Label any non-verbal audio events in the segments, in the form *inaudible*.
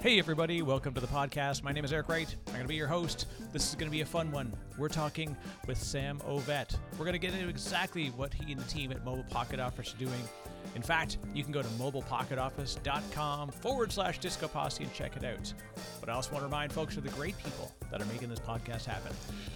Hey, everybody, welcome to the podcast. My name is Eric Wright. I'm going to be your host. This is going to be a fun one. We're talking with Sam Ovett. We're going to get into exactly what he and the team at Mobile Pocket Office are doing. In fact, you can go to mobilepocketoffice.com forward slash disco posse and check it out. But I also want to remind folks of the great people that are making this podcast happen.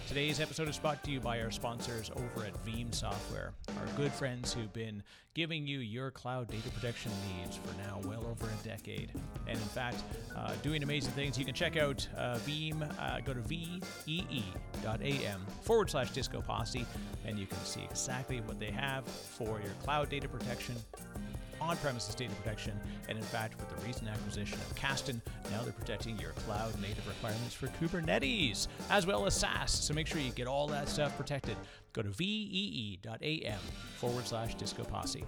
Today's episode is brought to you by our sponsors over at Veeam Software, our good friends who've been giving you your cloud data protection needs for now well over a decade. And in fact, uh, doing amazing things. You can check out uh, Veeam, uh, go to vee.am forward slash disco posse, and you can see exactly what they have for your cloud data protection on premises data protection. And in fact, with the recent acquisition of Kasten, now they're protecting your cloud native requirements for Kubernetes as well as SaaS. So make sure you get all that stuff protected. Go to vee.am forward slash disco posse.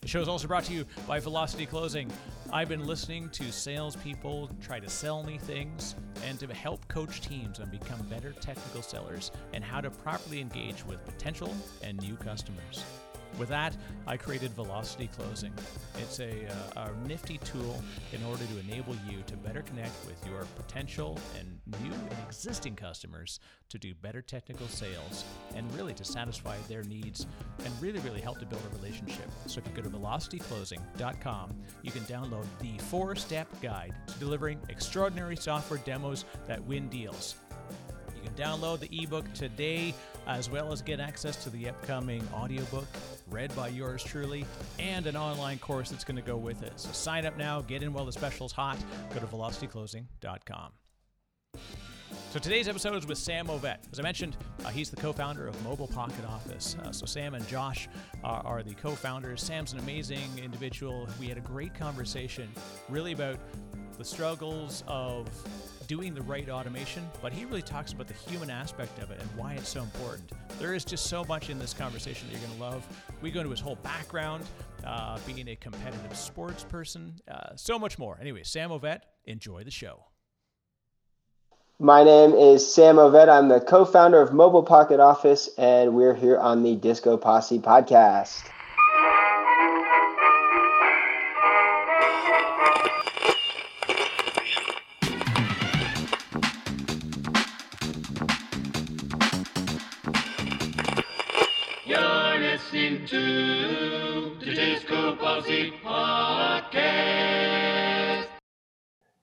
The show is also brought to you by Velocity Closing. I've been listening to salespeople try to sell me things and to help coach teams and become better technical sellers and how to properly engage with potential and new customers. With that, I created Velocity Closing. It's a, uh, a, nifty tool in order to enable you to better connect with your potential and new and existing customers to do better technical sales and really to satisfy their needs and really, really help to build a relationship. So if you go to velocityclosing.com, you can download the four step guide to delivering extraordinary software demos that win deals. You can download the ebook today, as well as get access to the upcoming audiobook read by yours truly and an online course that's going to go with it. So sign up now, get in while the special's hot. Go to velocityclosing.com. So today's episode is with Sam Ovett. As I mentioned, uh, he's the co-founder of Mobile Pocket Office. Uh, so Sam and Josh are, are the co-founders. Sam's an amazing individual. We had a great conversation, really about the struggles of doing the right automation, but he really talks about the human aspect of it and why it's so important. There is just so much in this conversation that you're going to love. We go into his whole background, uh, being a competitive sports person, uh, so much more. Anyway, Sam Ovett, enjoy the show. My name is Sam Ovett. I'm the co founder of Mobile Pocket Office, and we're here on the Disco Posse podcast.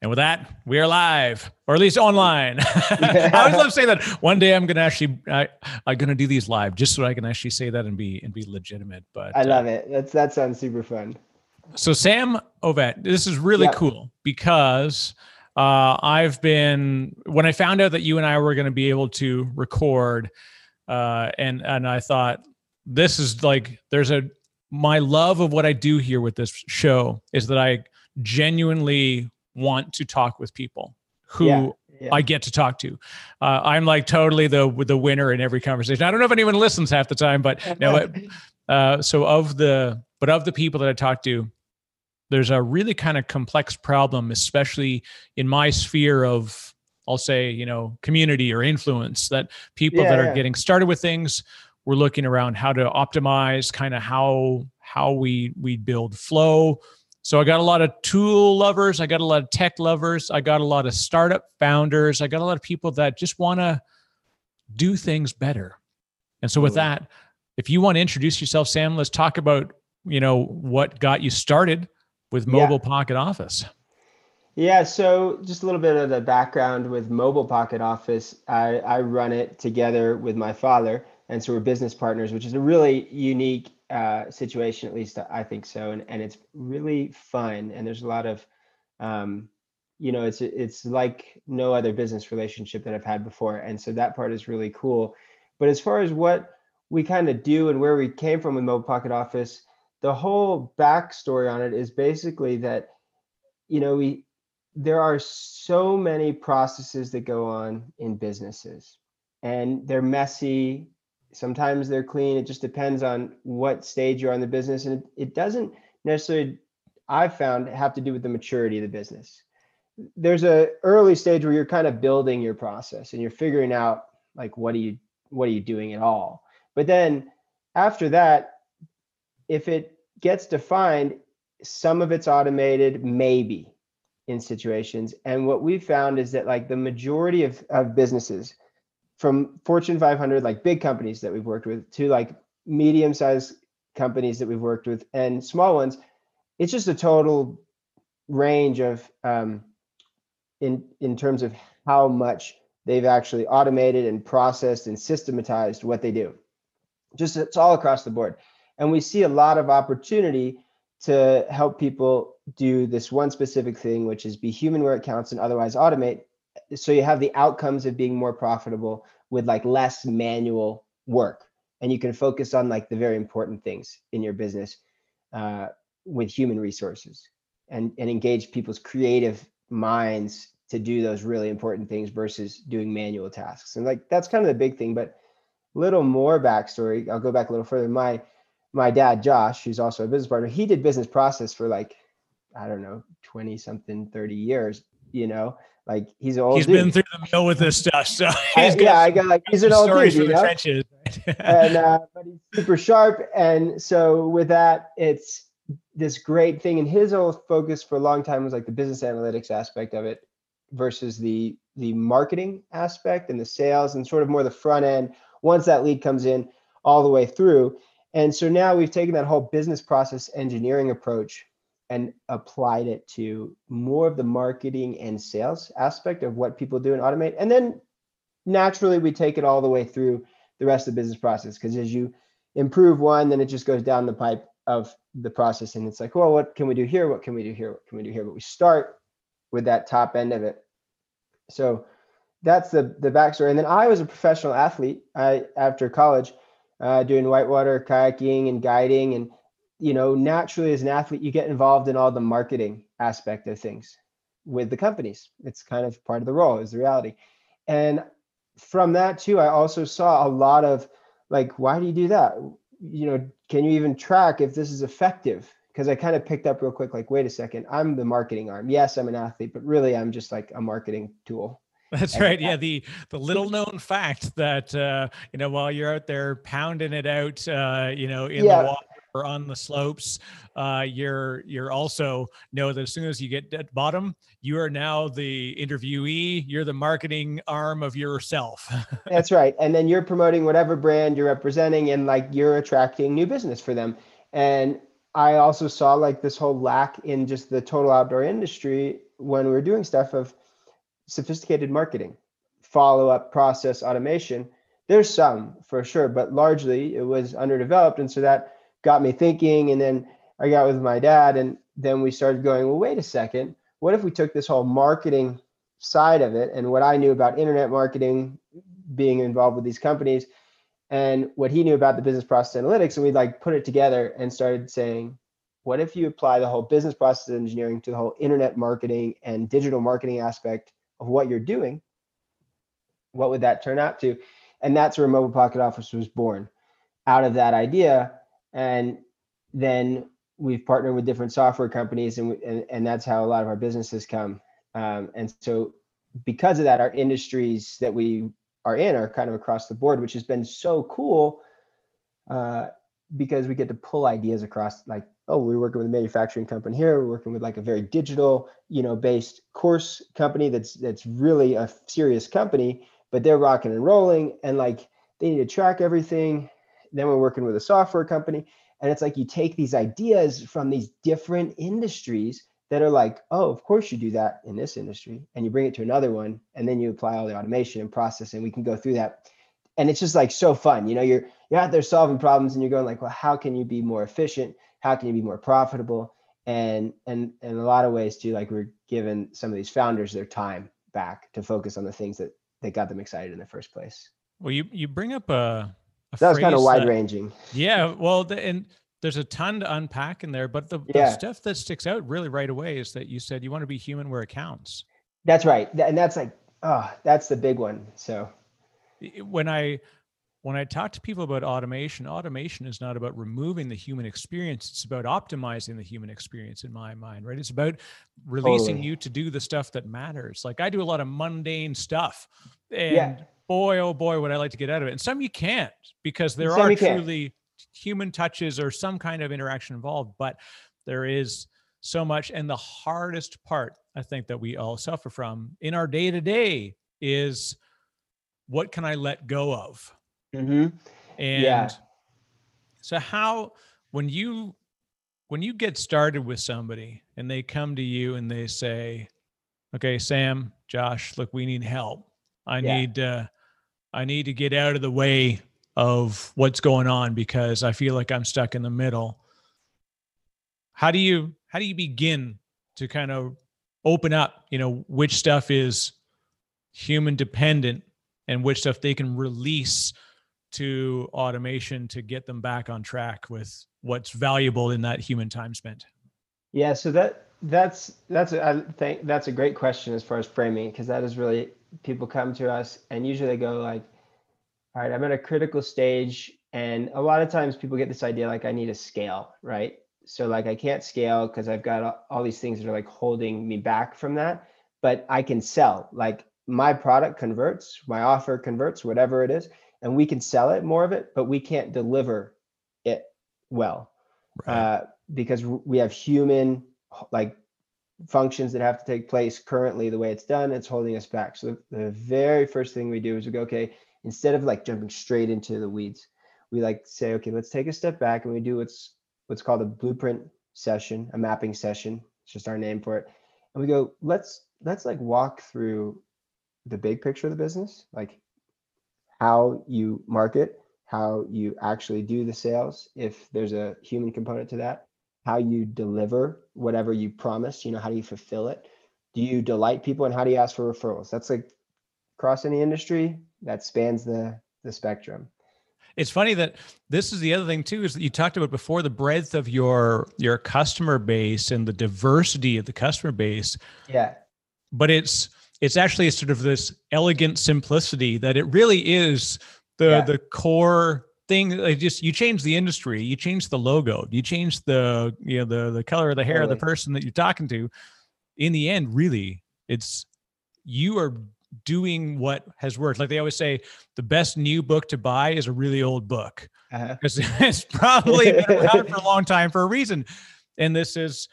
And with that, we are live, or at least online. *laughs* I always love saying that. One day I'm gonna actually, I, I'm gonna do these live just so I can actually say that and be and be legitimate. But I love uh, it. That's that sounds super fun. So Sam Ovett, this is really cool because uh, I've been when I found out that you and I were going to be able to record, uh, and and I thought this is like there's a my love of what I do here with this show is that I genuinely want to talk with people who yeah, yeah. I get to talk to. Uh, I'm like totally the the winner in every conversation. I don't know if anyone listens half the time, but *laughs* no. uh, so of the but of the people that I talk to, there's a really kind of complex problem, especially in my sphere of I'll say you know community or influence that people yeah, that are getting started with things. We're looking around how to optimize, kind of how how we we build flow so I got a lot of tool lovers, I got a lot of tech lovers, I got a lot of startup founders, I got a lot of people that just want to do things better. And so with that, if you want to introduce yourself, Sam, let's talk about, you know, what got you started with Mobile yeah. Pocket Office. Yeah, so just a little bit of the background with Mobile Pocket Office. I, I run it together with my father, and so we're business partners, which is a really unique uh, situation, at least I think so, and and it's really fun. And there's a lot of, um, you know, it's it's like no other business relationship that I've had before, and so that part is really cool. But as far as what we kind of do and where we came from with Mobile Pocket Office, the whole backstory on it is basically that, you know, we there are so many processes that go on in businesses, and they're messy sometimes they're clean. It just depends on what stage you're on the business. And it, it doesn't necessarily, I've found, have to do with the maturity of the business. There's a early stage where you're kind of building your process and you're figuring out like what are you what are you doing at all. But then after that, if it gets defined, some of it's automated, maybe. in situations. And what we found is that like the majority of, of businesses from Fortune 500, like big companies that we've worked with to like medium sized companies that we've worked with and small ones, it's just a total range of um, in in terms of how much they've actually automated and processed and systematized what they do. Just it's all across the board. And we see a lot of opportunity to help people do this one specific thing, which is be human where it counts and otherwise automate. So you have the outcomes of being more profitable with like less manual work. And you can focus on like the very important things in your business uh, with human resources and, and engage people's creative minds to do those really important things versus doing manual tasks. And like that's kind of the big thing. But little more backstory. I'll go back a little further. My my dad, Josh, who's also a business partner, he did business process for like, I don't know, 20 something, 30 years, you know, like he's old. He's dude. been through the mill with this stuff. So *laughs* I, yeah, I got like, he's an old dude, you know? trenches. and, *laughs* uh, but he's super sharp. And so with that, it's this great thing. And his whole focus for a long time was like the business analytics aspect of it versus the, the marketing aspect and the sales and sort of more the front end. Once that lead comes in all the way through, and so now we've taken that whole business process engineering approach and applied it to more of the marketing and sales aspect of what people do and automate. And then naturally, we take it all the way through the rest of the business process because as you improve one, then it just goes down the pipe of the process. And it's like, well, what can we do here? What can we do here? What can we do here? But we start with that top end of it. So that's the the backstory. And then I was a professional athlete. I after college uh, doing whitewater kayaking and guiding. And, you know, naturally as an athlete, you get involved in all the marketing aspect of things with the companies. It's kind of part of the role, is the reality. And from that too, I also saw a lot of like, why do you do that? You know, can you even track if this is effective? Because I kind of picked up real quick, like, wait a second, I'm the marketing arm. Yes, I'm an athlete, but really I'm just like a marketing tool. That's right. Yeah, the the little *laughs* known fact that uh, you know while you're out there pounding it out, uh, you know, in yeah. the water or on the slopes, uh, you're you're also know that as soon as you get at bottom, you are now the interviewee. You're the marketing arm of yourself. *laughs* That's right, and then you're promoting whatever brand you're representing, and like you're attracting new business for them. And I also saw like this whole lack in just the total outdoor industry when we were doing stuff of sophisticated marketing, follow up process automation. There's some for sure, but largely it was underdeveloped. And so that got me thinking. And then I got with my dad, and then we started going, well, wait a second. What if we took this whole marketing side of it and what I knew about internet marketing, being involved with these companies, and what he knew about the business process analytics, and we like put it together and started saying, what if you apply the whole business process engineering to the whole internet marketing and digital marketing aspect of what you're doing, what would that turn out to? And that's where Mobile Pocket Office was born out of that idea. And then we've partnered with different software companies, and, and, and that's how a lot of our businesses come. Um, and so, because of that, our industries that we are in are kind of across the board, which has been so cool uh, because we get to pull ideas across like oh, we're working with a manufacturing company here. We're working with like a very digital, you know, based course company that's that's really a serious company, but they're rocking and rolling and like they need to track everything. Then we're working with a software company. And it's like you take these ideas from these different industries that are like, oh, of course you do that in this industry, and you bring it to another one, and then you apply all the automation and process, and we can go through that. And it's just like so fun. You know, you're you're out there solving problems and you're going like, well, how can you be more efficient? how can you be more profitable and and in a lot of ways too like we're giving some of these founders their time back to focus on the things that that got them excited in the first place well you you bring up a, a that was kind of wide ranging yeah well the, and there's a ton to unpack in there but the, yeah. the stuff that sticks out really right away is that you said you want to be human where it counts that's right and that's like oh that's the big one so when i when I talk to people about automation, automation is not about removing the human experience. It's about optimizing the human experience in my mind, right? It's about releasing totally. you to do the stuff that matters. Like I do a lot of mundane stuff. And yeah. Boy, oh boy, would I like to get out of it. And some you can't because there some are truly human touches or some kind of interaction involved. But there is so much. And the hardest part, I think, that we all suffer from in our day to day is what can I let go of? Mm-hmm. And Yeah. so how when you when you get started with somebody and they come to you and they say, "Okay, Sam, Josh, look, we need help. I Yeah. need uh I need to get out of the way of what's going on because I feel like I'm stuck in the middle." How do you how do you begin to kind of open up, you know, which stuff is human dependent and which stuff they can release to automation to get them back on track with what's valuable in that human time spent? Yeah, so that that's that's a- I think that's a great question as far as framing because that is really people come to us and usually they go like, all right, I'm at a critical stage, and a lot of times people get this idea like I need to scale, right? So like I can't scale because I've got all- these things that are like holding me back from that, but I can sell. Like my product converts, my offer converts, whatever it is, and we can sell it more of it, but we can't deliver it well uh, because we have human like functions that have to take place currently the way it's done it's holding us back. So the, the very first thing we do is we go okay instead of like jumping straight into the weeds we like say okay let's take a step back and we do what's what's called a blueprint session a mapping session it's just our name for it and we go let's let's like walk through the big picture of the business like how you market how you actually do the sales if there's a human component to that how you deliver whatever you promise you know how do you fulfill it? Do you delight people and how do you ask for referrals? That's like across any industry that spans the the spectrum. It's funny that this is the other thing too is that you talked about before the breadth of your your customer base and the diversity of the customer base, yeah. But it's it's actually sort of this elegant simplicity that it really is the Yeah. the core thing like just you change the industry you change the logo you change the you know the the color of the hair of the person that you're talking to in the end really it's you are doing what has worked like they always say the best new book to buy is a really old book uh-huh. *laughs* because it's probably been around *laughs* for a long time for a reason. And this is,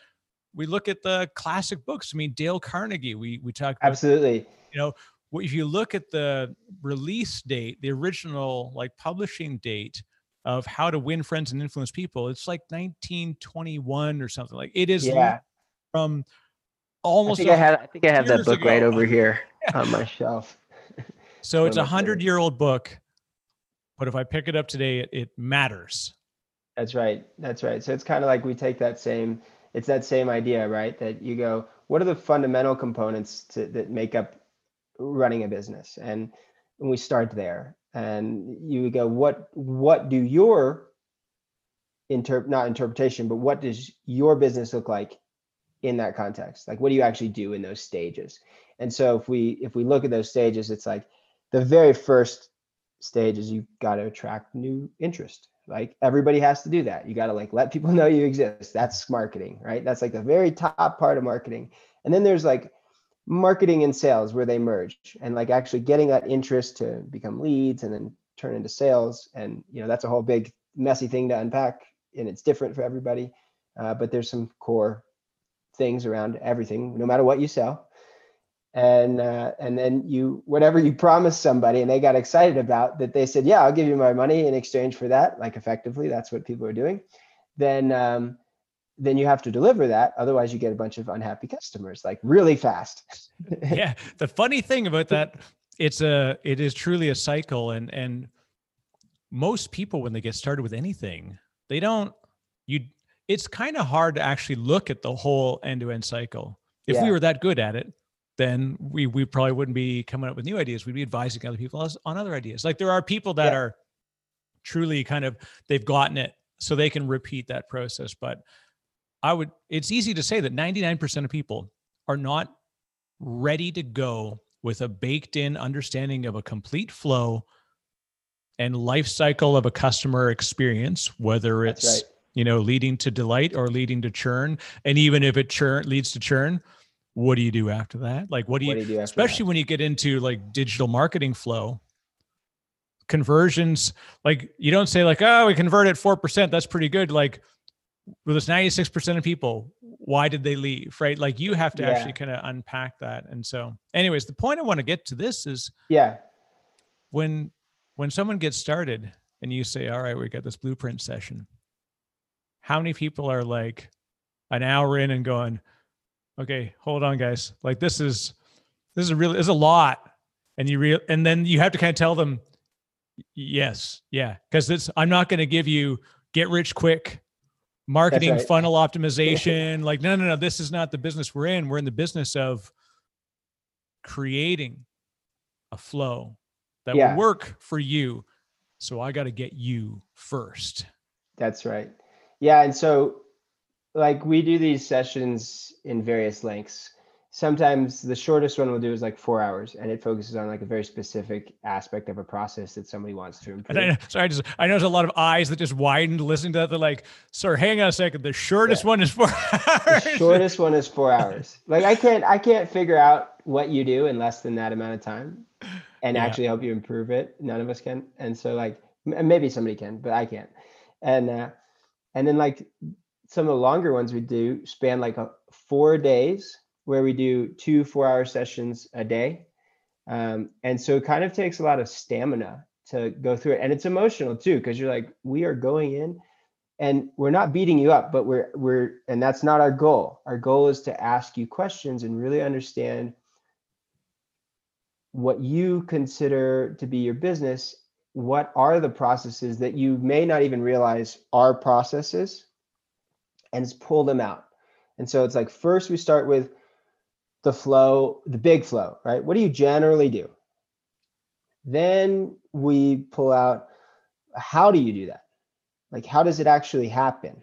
we look at the classic books. I mean, Dale Carnegie. We we talk about. absolutely well, If you look at the release date, the original like publishing date of How to Win Friends and Influence People, it's like 1921 or something. Like it is yeah from i almost. think a i have i think i have that book right over here *laughs* on my shelf So it's a hundred year old book, but if I pick it up today, it, it matters. That's right. That's right. So it's kind of like we take that same, it's that same idea, right? That you go, what are the fundamental components to, that make up running a business? And, and we start there. And you go, what what do your inter not interpretation, but what does your business look like in that context? Like what do you actually do in those stages? And so if we if we look at those stages, it's like the very first stage is you got to attract new interest like everybody has to do that you got to like let people *laughs* know you exist that's marketing right that's like the very top part of marketing and then there's like marketing and sales where they merge and like actually getting that interest to become leads and then turn into sales. And you know that's a whole big messy thing to unpack and it's different for everybody. Uh, but there's some core things around everything no matter what you sell. And uh, and then you whatever you promised somebody and they got excited about that they said yeah i'll give you my money in exchange for that like effectively that's what people are doing. Then um, then you have to deliver that. Otherwise you get a bunch of unhappy customers like really fast. *laughs* Yeah. The funny thing about that it's a it is truly a cycle and and most people when they get started with anything they don't you it's kind of hard to actually look at the whole end-to-end cycle. If we were that good at it then we we probably wouldn't be coming up with new ideas. We'd be advising other people on other ideas. Like there are people that Yeah. are truly kind of they've gotten it so they can repeat that process. But i would it's easy to say that 99% of people are not ready to go with a baked in understanding of a complete flow and life cycle of a customer experience whether it's right. you know leading to delight or leading to churn. And even if it churn leads to churn what do you do after that? Like what do you, what do you do especially when you get into like digital marketing flow conversions like you don't say like oh we convert at 4% that's pretty good. Like with this 96% of people why did they leave right? Like you have to Yeah. actually kind of unpack that. And so anyways the point i want to get to this is Yeah. when when someone gets started and you say all right we got this blueprint session how many people are like an hour in and going okay hold on guys. Like this is this is a really is a lot. And you real and then you have to kind of tell them yes yeah. Because it's i'm not going to give you get rich quick marketing right. funnel optimization like no no no this is not the business we're in we're in the business of creating a flow that Yeah. will work for you so i got to get you first That's right. Yeah, and so like we do these sessions in various lengths. Sometimes the shortest one we'll do is like four hours, and it focuses on like a very specific aspect of a process that somebody wants to improve. I, *laughs* sorry, I just I know there's a lot of eyes that just widened listening to that. They're like, "Sir, hang on a second. The shortest one is four *laughs* the hours." shortest one is four hours. Like I can't I can't figure out what you do in less than that amount of time, and Yeah. actually help you improve it. None of us can, and so like maybe somebody can, but I can't. And uh, and then like some of the longer ones we do span like a, four days where we do two four hour sessions a day, um, and so it kind of takes a lot of stamina to go through it, and it's emotional too because you're like we are going in and we're not beating you up but we're we're and that's not our goal. Our goal is to ask you questions and really understand what you consider to be your business. What are the processes that you may not even realize are processes? And just pull them out. And so it's like first we start with the flow the big flow right? What do you generally do? Then we pull out how do you do that? Like how does it actually happen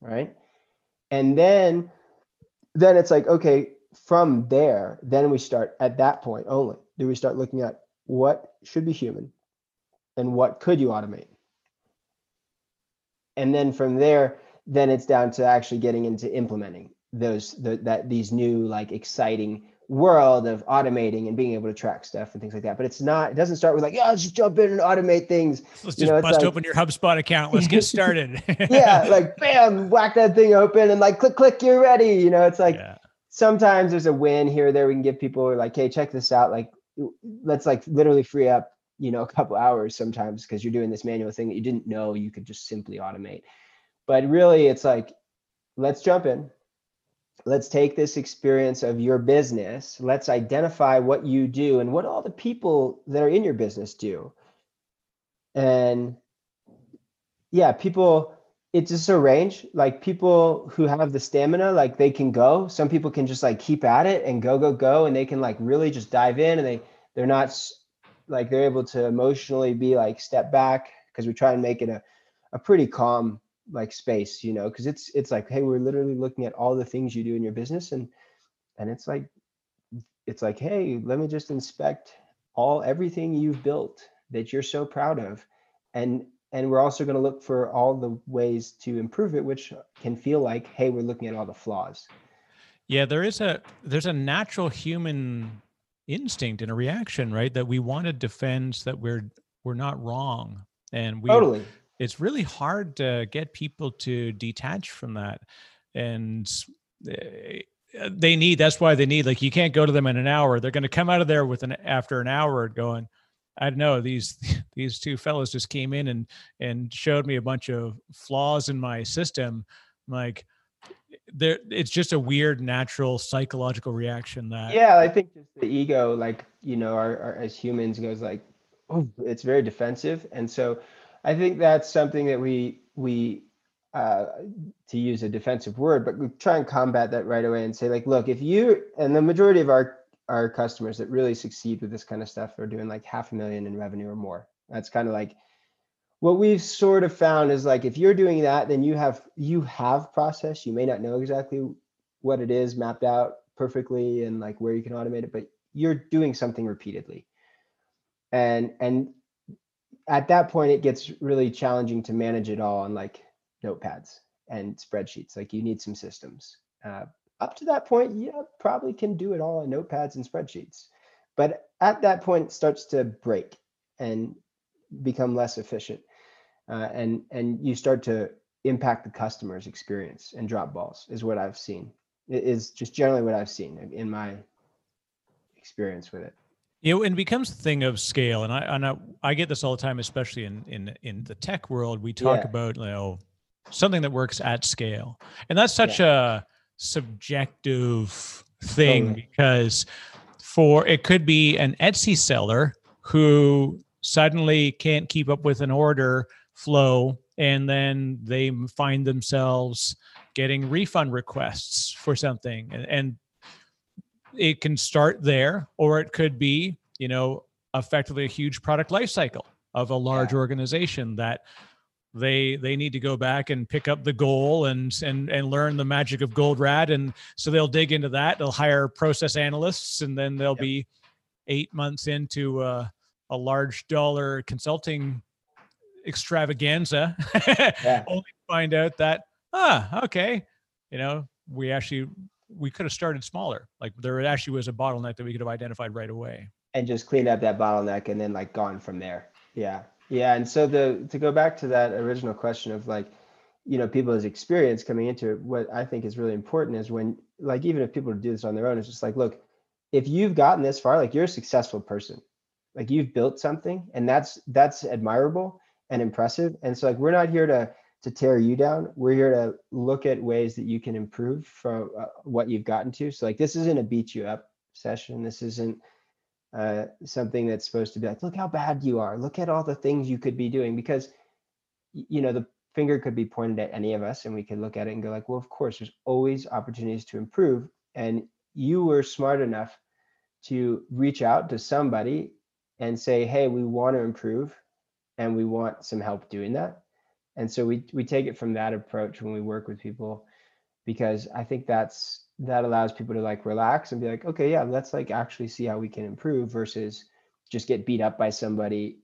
right? And then then it's like okay from there then we start at that point only. Do we start looking at what should be human and what could you automate? And then from there then it's down to actually getting into implementing those the, that these new like exciting world of automating and being able to track stuff and things like that. But it's not it doesn't start with like yeah let's just jump in and automate things. Let's you just know, bust like- open your HubSpot account. Let's get started. *laughs* yeah like bam whack that thing open and like click click you're ready. You know it's like yeah. sometimes there's a win here or there. We can give people like hey check this out. Like let's like literally free up you know a couple hours sometimes because you're doing this manual thing that you didn't know you could just simply automate. But really it's like let's jump in let's take this experience of your business. Let's identify what you do and what all the people that are in your business do. And yeah people it's just a range. Like people who have the stamina like they can go. Some people can just like keep at it and go go go and they can like really just dive in and they they're not like they're able to emotionally be like step back because we try and make it a, a pretty calm like space you know because it's it's like hey we're literally looking at all the things you do in your business and and it's like it's like hey let me just inspect all everything you've built that you're so proud of and and we're also going to look for all the ways to improve it which can feel like hey we're looking at all the flaws Yeah, there is a there's a natural human instinct and a reaction, right? That we want to defend that we're we're not wrong. And we totally it's really hard to get people to detach from that and they, they need that's why they need like you can't go to them in an hour they're going to come out of there with an after an hour going i don't know these *laughs* these two fellows just came in and and showed me a bunch of flaws in my system like eh, there it's just a weird natural psychological reaction that yeah i think just the ego like you know our, our as humans goes like oh it's very defensive and so i think that's something that we we uh, to use a defensive word but we try and combat that right away and say like look if you and the majority of our our customers that really succeed with this kind of stuff are doing like half a million in revenue or more. That's kind of like what we've sort of found is like if you're doing that then you have you have process. You may not know exactly what it is mapped out perfectly and like where you can automate it but you're doing something repeatedly. And and at that point it gets really challenging to manage it all on like notepads and spreadsheets. Like you need some systems. Uh, up to that point yeah probably can do it all on notepads and spreadsheets. But at that point it starts to break and become less efficient uh, and and you start to impact the customer's experience and drop balls is what i've seen. Is just generally what I've seen in my experience with it. You know, and it becomes the thing of scale, and I and I, I get this all the time, especially in in in the tech world. We talk yeah. about you know something that works at scale, and that's such yeah. a subjective thing totally. because for it could be an Etsy seller who suddenly can't keep up with an order flow and then they find themselves getting refund requests for something and, and it can start there or it could be you know effectively a huge product life cycle of a large yeah. organization that they they need to go back and pick up the goal and and and learn the magic of Goldratt and so they'll dig into that they'll hire process analysts and then they'll yep. be eight months into uh, a large dollar consulting extravaganza *laughs* yeah. only to find out that ah okay you know we actually we could have started smaller. Like there actually was a bottleneck that we could have identified right away. And just cleaned up that bottleneck and then like gone from there. Yeah. Yeah and so the to go back to that original question of like you know people's experience coming into it what i think is really important is when like even if people do this on their own it's just like look if you've gotten this far like you're a successful person. Like you've built something and that's that's admirable and impressive. And so like we're not here to to tear you down we're here to look at ways that you can improve from uh, what you've gotten to. So like this isn't a beat you up session. This isn't uh, something that's supposed to be like look how bad you are. Look at all the things you could be doing. Because you know the finger could be pointed at any of us and we could look at it and go like well of course there's always opportunities to improve. And you were smart enough to reach out to somebody and say, hey, we want to improve and we want some help doing that. And so we we take it from that approach when we work with people because I think that's that allows people to like relax and be like, okay, yeah, let's like actually see how we can improve versus just get beat up by somebody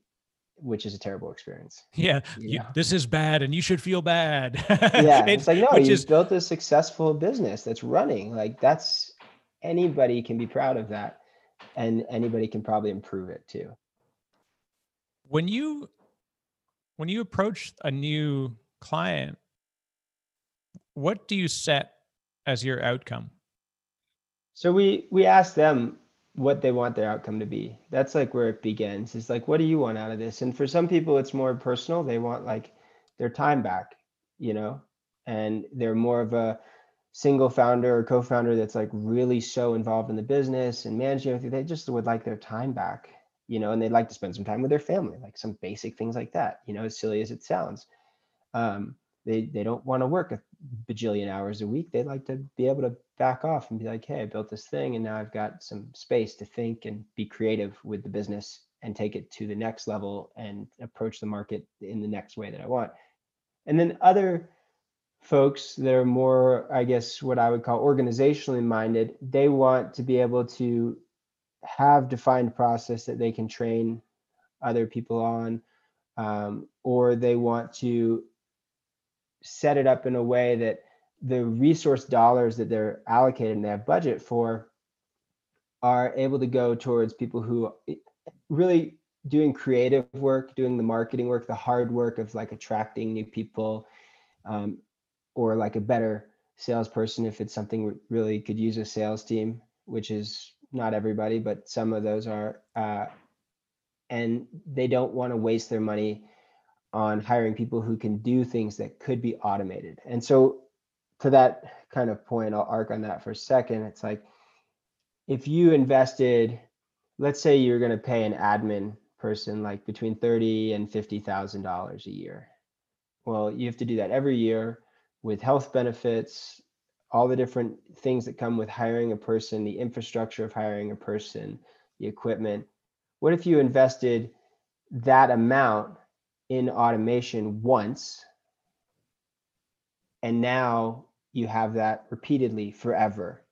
which is a terrible experience. Yeah, you, this is bad, and you should feel bad. *laughs* yeah, it's, it's like no, you is... built a successful business that's running. Like that's anybody can be proud of that and anybody can probably improve it too. When you when you approach a new client, what do you set as your outcome? So we we ask them what they want their outcome to be. That's like where it begins. It's like, what do you want out of this? And for some people, it's more personal. They want like their time back, you know, and they're more of a single founder or co-founder that's like really so involved in the business and managing everything, they just would like their time back, you know, and they'd like to spend some time with their family, like some basic things like that, you know, as silly as it sounds. Um, they they don't want to work a bajillion hours a week. They'd like to be able to back off and be like, hey, I built this thing and now I've got some space to think and be creative with the business and take it to the next level and approach the market in the next way that I want. And then other folks that are more, I guess, what I would call organizationally minded, they want to be able to have defined process that they can train other people on, um, or they want to set it up in a way that the resource dollars that they're allocated and they have budget for are able to go towards people who eh, really doing creative work, doing the marketing work, the hard work of like attracting new people, um, or like a better salesperson if it's something really could use a sales team, which is not everybody, but some of those are. Uh, and they don't want to waste their money on hiring people who can do things that could be automated. And so, to that kind of point, I'll arc on that for a second. It's like if you invested, let's say you're going to pay an admin person like between thirty and fifty thousand dollars a year. Well, you have to do that every year with health benefits, all the different things that come with hiring a person, the infrastructure of hiring a person, the equipment. What if you invested that amount in automation once and now you have that repeatedly forever?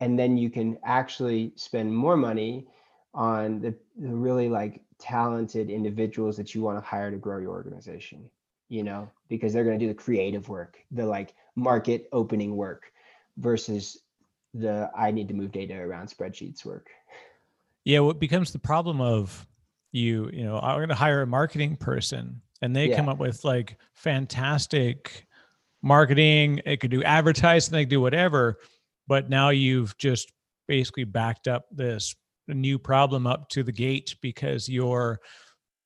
And then you can actually spend more money on the, the really like talented individuals that you want to hire to grow your organization you know, because they're going to do the creative work, the like market opening work versus the I need to move data around spreadsheets work. Yeah, what becomes the problem of you, you know, I'm going to hire a marketing person and they yeah. come up with like fantastic marketing, it could do advertising, they could do whatever. But now you've just basically backed up this new problem up to the gate because you're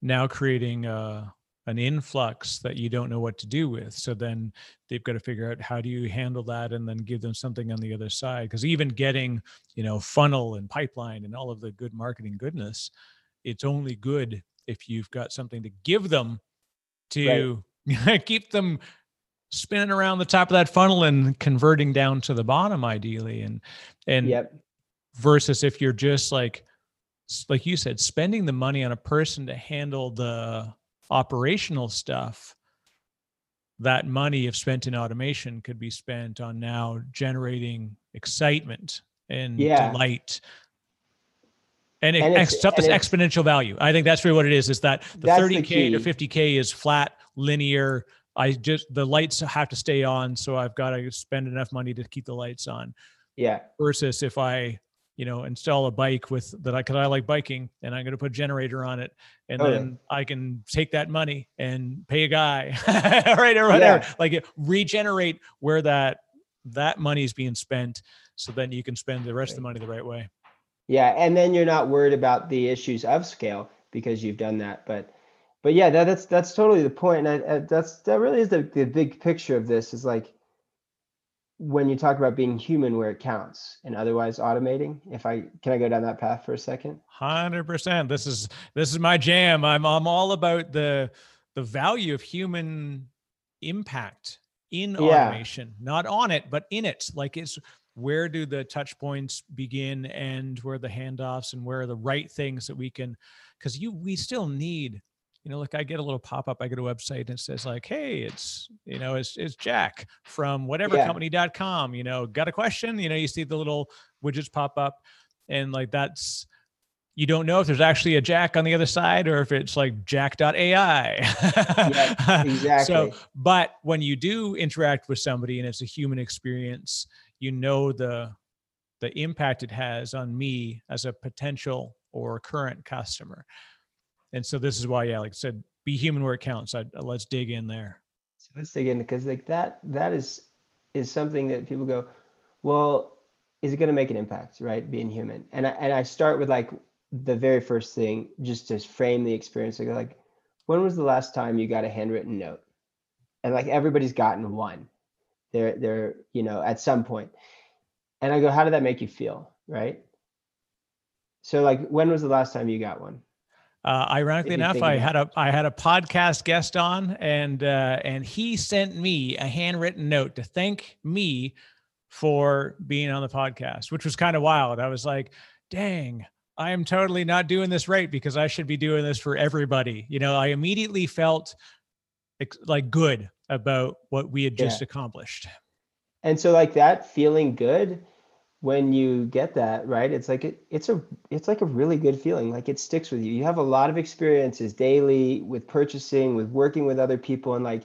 now creating a, an influx that you don't know what to do with. So then they've got to figure out how do you handle that and then give them something on the other side. Because even getting, you know, funnel and pipeline and all of the good marketing goodness, it's only good if you've got something to give them to right. *laughs* keep them spinning around the top of that funnel and converting down to the bottom ideally and and yep. versus if you're just like like you said spending the money on a person to handle the operational stuff that money if spent in automation could be spent on now generating excitement and yeah. delight. And, and it, stuff that's exponential value. I think that's really what it is is that the 30k the to 50k is flat linear. I just the lights have to stay on so i've got to spend enough money to keep the lights on. Yeah. Versus if i you know, install a bike with that I cause I like biking and I'm gonna put a generator on it and oh, then yeah. I can take that money and pay a guy, *laughs* right? Or whatever. Yeah. Like regenerate where that that money is being spent so then you can spend the rest right. of the money the right way. Yeah. And then you're not worried about the issues of scale because you've done that. But but yeah, that, that's that's totally the point. And I, I, that's that really is the, the big picture of this is like when you talk about being human where it counts and otherwise automating if i can i go down that path for a second? 100% this is this is my jam. I'm i'm all about the the value of human impact in yeah. automation not on it but in it. Like it's where do the touch points begin and where the handoffs and where are the right things that we can because you we still need you know, like I get a little pop up, I get a website and it says like, Hey, it's, you know, it's, it's Jack from whatever yeah. company.com, you know, got a question, you know, you see the little widgets pop up and like, that's, you don't know if there's actually a Jack on the other side or if it's like jack.ai. yeah, *laughs* exactly. So, but when you do interact with somebody and it's a human experience, you know the the impact it has on me as a potential or current customer. And so this is why, yeah, like I said, be human where it counts. I, uh, let's dig in there. So let's dig in because like that that is is something that people go, well, is it going to make an impact, right? Being human, and I, and I start with like the very first thing, just to frame the experience. Go like, when was the last time you got a handwritten note? And like everybody's gotten one. They're they're you know at some point, and I go, how did that make you feel, right? So like, when was the last time you got one? Uh, ironically enough, I had a I had a podcast guest on, and uh, and he sent me a handwritten note to thank me for being on the podcast, which was kind of wild. I was like, "Dang, I am totally not doing this right because I should be doing this for everybody." You know, I immediately felt like good about what we had just yeah. accomplished. And so, like that feeling good when you get that right it's like it, it's a it's like a really good feeling like it sticks with you. You have a lot of experiences daily with purchasing with working with other people and like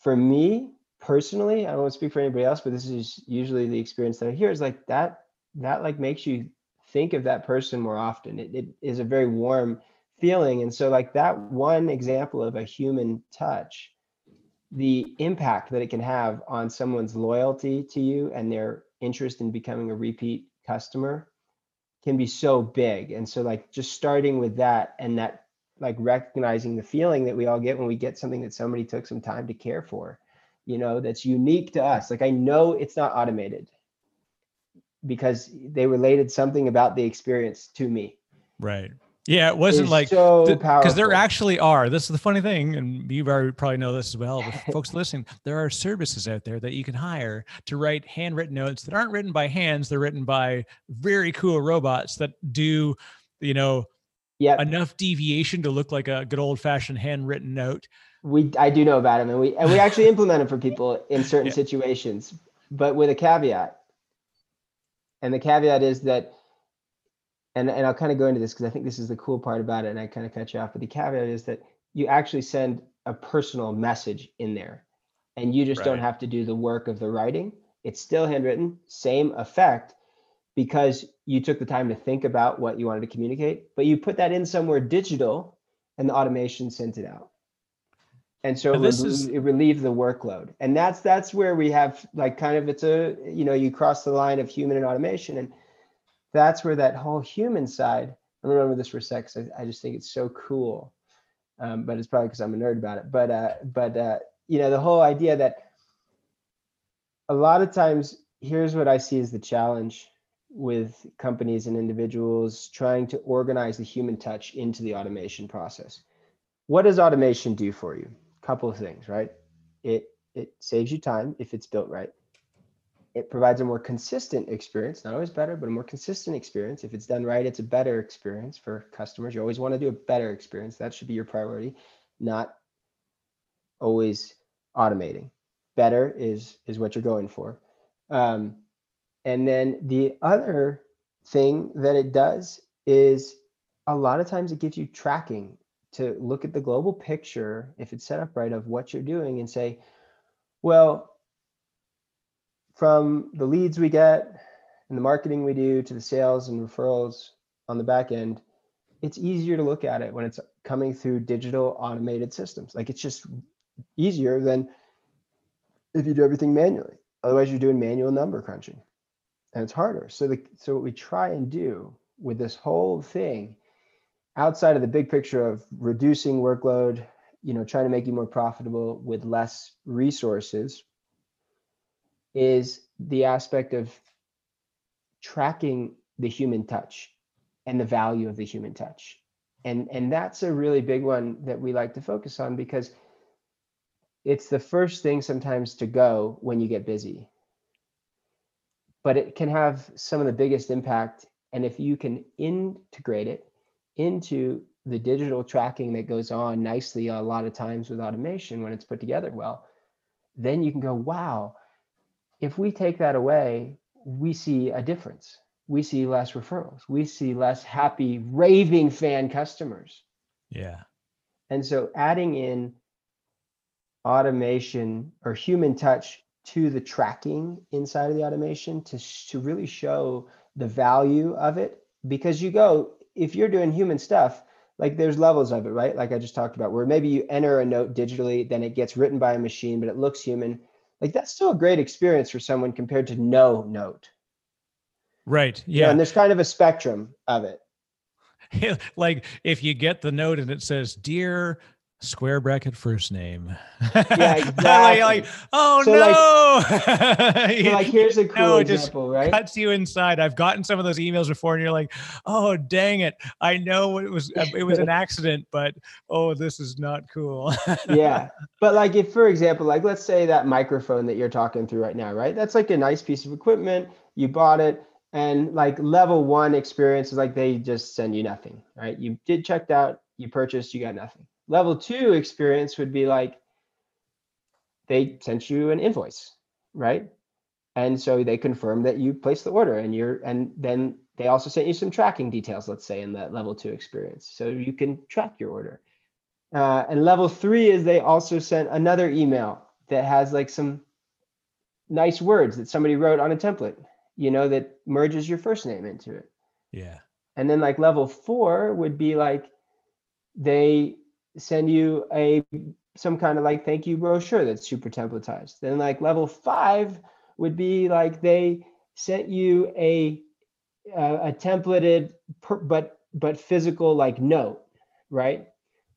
for me personally i don't want to speak for anybody else but this is usually the experience that i hear is like that that like makes you think of that person more often. It, it is a very warm feeling and so like that one example of a human touch the impact that it can have on someone's loyalty to you and their interest in becoming a repeat customer can be so big. And so like just starting with that and that like recognizing the feeling that we all get when we get something that somebody took some time to care for, you know, that's unique to us. Like I know it's not automated because they related something about the experience to me. Right. Yeah, it wasn't like so because there actually are. This is the funny thing, and you probably know this as well. But *laughs* folks listening, there are services out there that you can hire to write handwritten notes that aren't written by hands. They're written by very cool robots that do, you know, yep. enough deviation to look like a good old fashioned handwritten note. We I do know about them, and we and we actually *laughs* implement them for people in certain yeah. situations, but with a caveat. And the caveat is that and and I'll kind of go into this because I think this is the cool part about it, and I kind of cut you off. But the caveat is that you actually send a personal message in there, and you just right. don't have to do the work of the writing. It's still handwritten, same effect, because you took the time to think about what you wanted to communicate, but you put that in somewhere digital, and the automation sent it out. and so it, this rel- is- it relieves the workload and that's that's where we have like kind of it's a you know you cross the line of human and automation and that's where that whole human side i'm remember this for a sec I, I just think it's so cool. Um, but it's probably because i'm a nerd about it. But uh but uh you know the whole idea that a lot of times here's what i see as the challenge with companies and individuals trying to organize the human touch into the automation process. What does automation do for you? Couple of things right? It it saves you time if it's built right it provides a more consistent experience not always better but a more consistent experience. If it's done right it's a better experience for customers. You always want to do a better experience. That should be your priority not always automating. Better is is what you're going for. Um, and then the other thing that it does is a lot of times it gives you tracking to look at the global picture if it's set up right of what you're doing and say well from the leads we get and the marketing we do to the sales and referrals on the back end it's easier to look at it when it's coming through digital automated systems. Like it's just easier than if you do everything manually. Otherwise you're doing manual number crunching and it's harder. So the so what we try and do with this whole thing outside of the big picture of reducing workload you know trying to make you more profitable with less resources is the aspect of tracking the human touch and the value of the human touch. And and that's a really big one that we like to focus on because it's the first thing sometimes to go when you get busy. But it can have some of the biggest impact. And if you can integrate it into the digital tracking that goes on nicely a lot of times with automation when it's put together well then you can go wow if we take that away we see a difference we see less referrals we see less happy raving fan customers Yeah. and so adding in automation or human touch to the tracking inside of the automation to, to really show the value of it. Because you go, if you're doing human stuff, like there's levels of it, right? Like I just talked about, where maybe you enter a note digitally, then it gets written by a machine, but it looks human. Like that's still a great experience for someone compared to no note. Right. You know, Yeah. and there's kind of a spectrum of it. *laughs* like if you get the note and it says, Dear square bracket first name. Yeah, *laughs* like, exactly. like, oh So, no. So like *laughs* here's a cool No, example, right? cuts you inside. I've gotten some of those emails before, and you're like, "Oh, dang it! I know it was uh, it was an *laughs* accident, but oh, this is not cool." yeah but like if for example like let's say that microphone that you're talking through right now right that's like a nice piece of equipment you bought it and like level one experience is like they just send you nothing right you did checked out you purchased you got nothing level two experience would be like they sent you an invoice right and so they confirm that you placed the order and you're and then they also sent you some tracking details let's say in that level two experience so you can track your order uh, and level three is they also sent another email that has like some nice words that somebody wrote on a template, you know, that merges your first name into it. yeah. And then like level four would be like they send you a some kind of like thank you brochure that's super templatized. Then like level five would be like they sent you a a, a templated per, but but physical like note, right?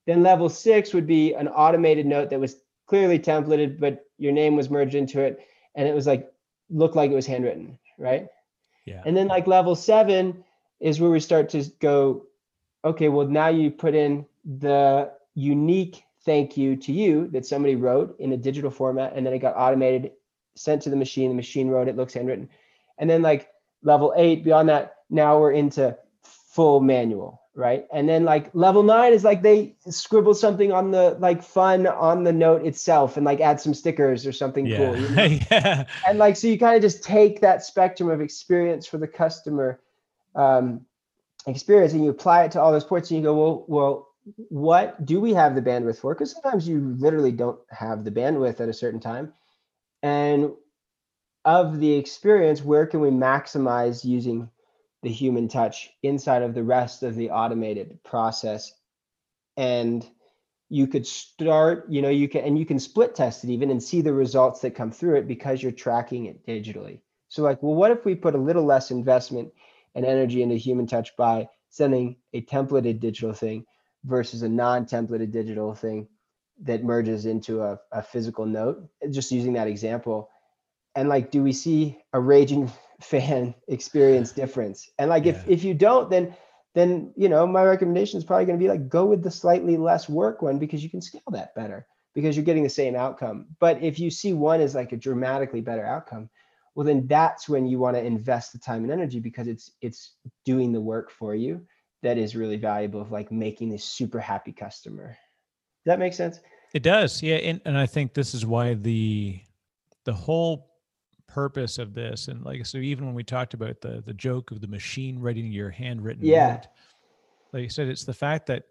Then level six would be an automated note that was clearly templated, but your name was merged into it, and it was like looked like it was handwritten, right? Yeah. And then like level seven is where we start to go, okay, well now you put in the unique thank you to you that somebody wrote in a digital format, and then it got automated, sent to the machine. The machine wrote it, looks handwritten. And then like level eight, beyond that, now we're into full manual, right? And then like level nine is like they scribble something on the like fun on the note itself and like add some stickers or something Yeah. cool. you *laughs* know? yeah. and like so you kind of just take that spectrum of experience for the customer um, experience and you apply it to all those ports and you go well well what do we have the bandwidth for? Because sometimes you literally don't have the bandwidth at a certain time. And of the experience where can we maximize using the human touch inside of the rest of the automated process? And you could start, you know, you can, and you can split test it even and see the results that come through it because you're tracking it digitally. So, like, well, what if we put a little less investment and energy into human touch by sending a templated digital thing versus a non templated digital thing that merges into a, a physical note? Just using that example. And like, do we see a raging *laughs* fan experience *laughs* difference? And like, yeah. if, if you don't, then then you know my recommendation is probably going to be like go with the slightly less work one because you can scale that better because you're getting the same outcome but if you see one as like a dramatically better outcome well then that's when you want to invest the time and energy because it's it's doing the work for you that is really valuable of like making this super happy customer. Does that make sense? It does yeah and, and i think this is why the the whole purpose of this and like so even when we talked about the the joke of the machine writing your handwritten yeah. note, like you said it's the fact that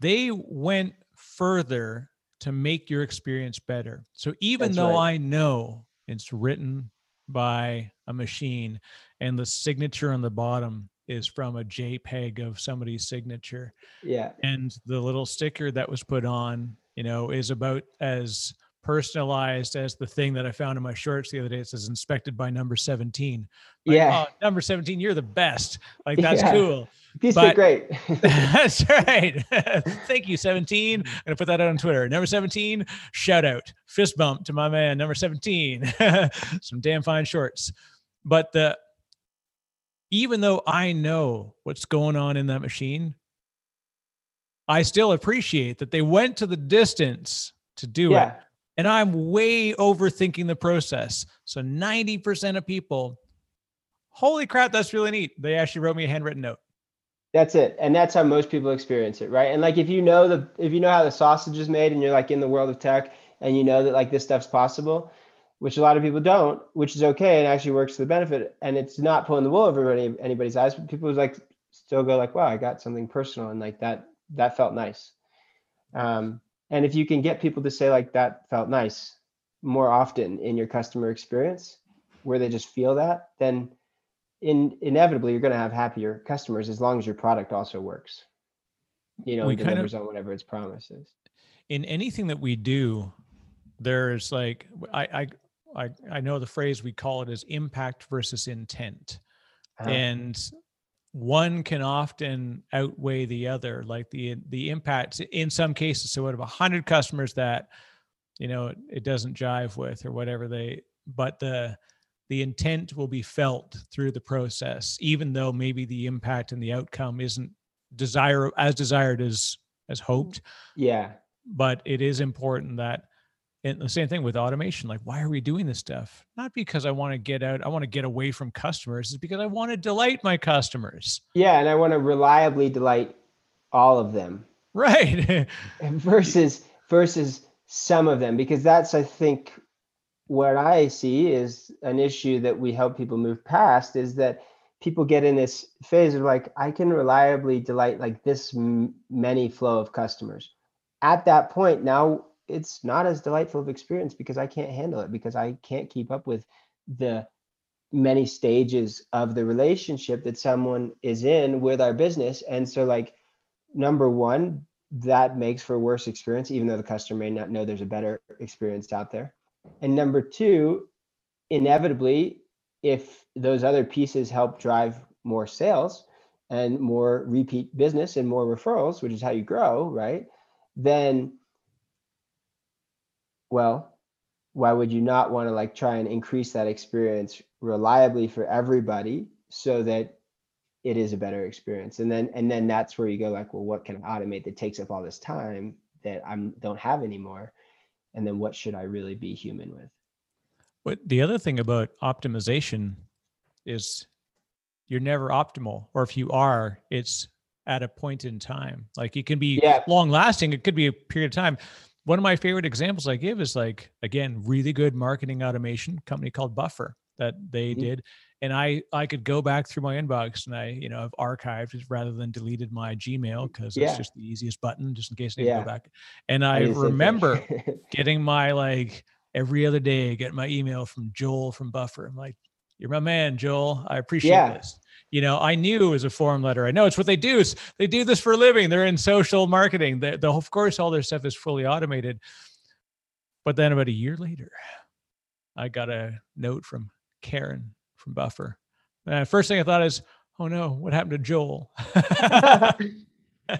they went further to make your experience better. So even That's though right. i know it's written by a machine and the signature on the bottom is from a jpeg of somebody's signature yeah and the little sticker that was put on you know is about as personalized as the thing that I found in my shorts the other day. It says inspected by number 17. Like, yeah. Oh, number 17, you're the best. Like that's yeah. cool. Piece but, great. *laughs* *laughs* that's right. *laughs* Thank you, 17. I'm gonna put that out on Twitter. Number 17, shout out. Fist bump to my man, number 17. Some damn fine shorts. But the even though I know what's going on in that machine, I still appreciate that they went to the distance to do yeah. it and I'm way overthinking the process. So 90% of people, holy crap, that's really neat. They actually wrote me a handwritten note. That's it. And that's how most people experience it, right? And like if you know the if you know how the sausage is made and you're like in the world of tech and you know that like this stuff's possible, which a lot of people don't, which is okay and actually works to the benefit. And it's not pulling the wool over any, anybody's eyes, but people like still go like, wow, I got something personal and like that that felt nice. Um, and if you can get people to say like that felt nice more often in your customer experience where they just feel that then in inevitably you're going to have happier customers as long as your product also works you know we delivers kind of, on whatever its promises in anything that we do there's like I, I i i know the phrase we call it is impact versus intent. Uh-huh. and one can often outweigh the other like the the impact in some cases. So out of 100 customers that you know it, it doesn't jive with or whatever they but the the intent will be felt through the process even though maybe the impact and the outcome isn't desire as desired as as hoped. Yeah. But it is important that and the same thing with automation. Like, why are we doing this stuff? Not because I want to get out, I want to get away from customers. It's because I want to delight my customers. Yeah. And I want to reliably delight all of them. Right. *laughs* versus versus some of them. Because that's I think what I see is an issue that we help people move past is that people get in this phase of like, I can reliably delight like this m- many flow of customers. At that point, now it's not as delightful of experience because I can't handle it because I can't keep up with the many stages of the relationship that someone is in with our business. And so like number one, that makes for a worse experience, even though the customer may not know there's a better experience out there. And number two, inevitably, if those other pieces help drive more sales and more repeat business and more referrals, which is how you grow, right? Then well, why would you not want to like try and increase that experience reliably for everybody so that it is a better experience? And then and then that's where you go like well what can i automate that takes up all this time that i'm don't have anymore? And then what should i really be human with? But the other thing about optimization is you're never optimal or if you are it's at a point in time. Like it can be yeah. long lasting it could be a period of time one of my favorite examples I give is like again really good marketing automation company called Buffer that they mm-hmm. did, and I I could go back through my inbox and I you know I've archived rather than deleted my Gmail because yeah. it's just the easiest button just in case I need yeah. to go back. And I, I remember *laughs* getting my like every other day get my email from Joel from Buffer. I'm like, you're my man, Joel. I appreciate yeah. this. You know, I knew it was a form letter. I know it's what they do. They do this for a living. They're in social marketing. The, the, of course, all their stuff is fully automated. But then about a year later, I got a note from Karen from Buffer. And first thing I thought is, oh no, what happened to Joel? *laughs*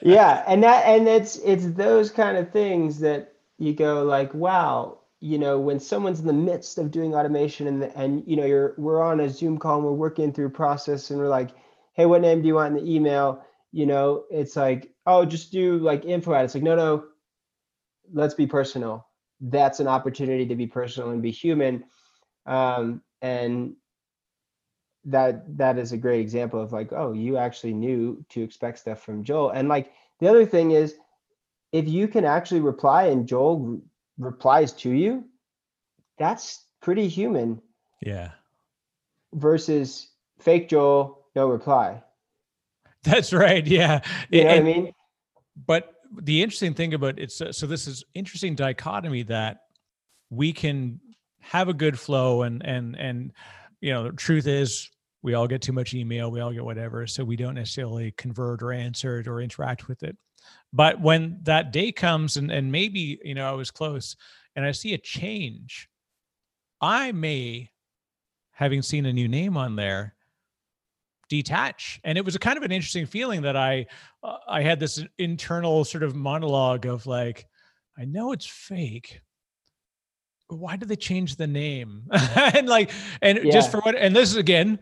yeah, and that and it's it's those kind of things that you go like, wow, you know, when someone's in the midst of doing automation and and you know you're we're on a Zoom call and we're working through process and we're like, hey, what name do you want in the email? You know, it's like, oh, just do like info. It's like, no, no, let's be personal. That's an opportunity to be personal and be human. Um, and that that is a great example of like, oh, you actually knew to expect stuff from Joel. And like the other thing is, if you can actually reply and Joel replies to you, that's pretty human. Yeah. Versus fake Joel, no reply. That's right. Yeah. You know and, what I mean? But the interesting thing about it's uh, so this is interesting dichotomy that we can have a good flow and and and you know the truth is we all get too much email we all get whatever so we don't necessarily convert or answer it or interact with it but when that day comes and, and maybe, you know, I was close and I see a change, I may, having seen a new name on there, detach. And it was a kind of an interesting feeling that I, uh, I had this internal sort of monologue of like, I know it's fake, why did they change the name *laughs* and like and yeah. just for what and this is again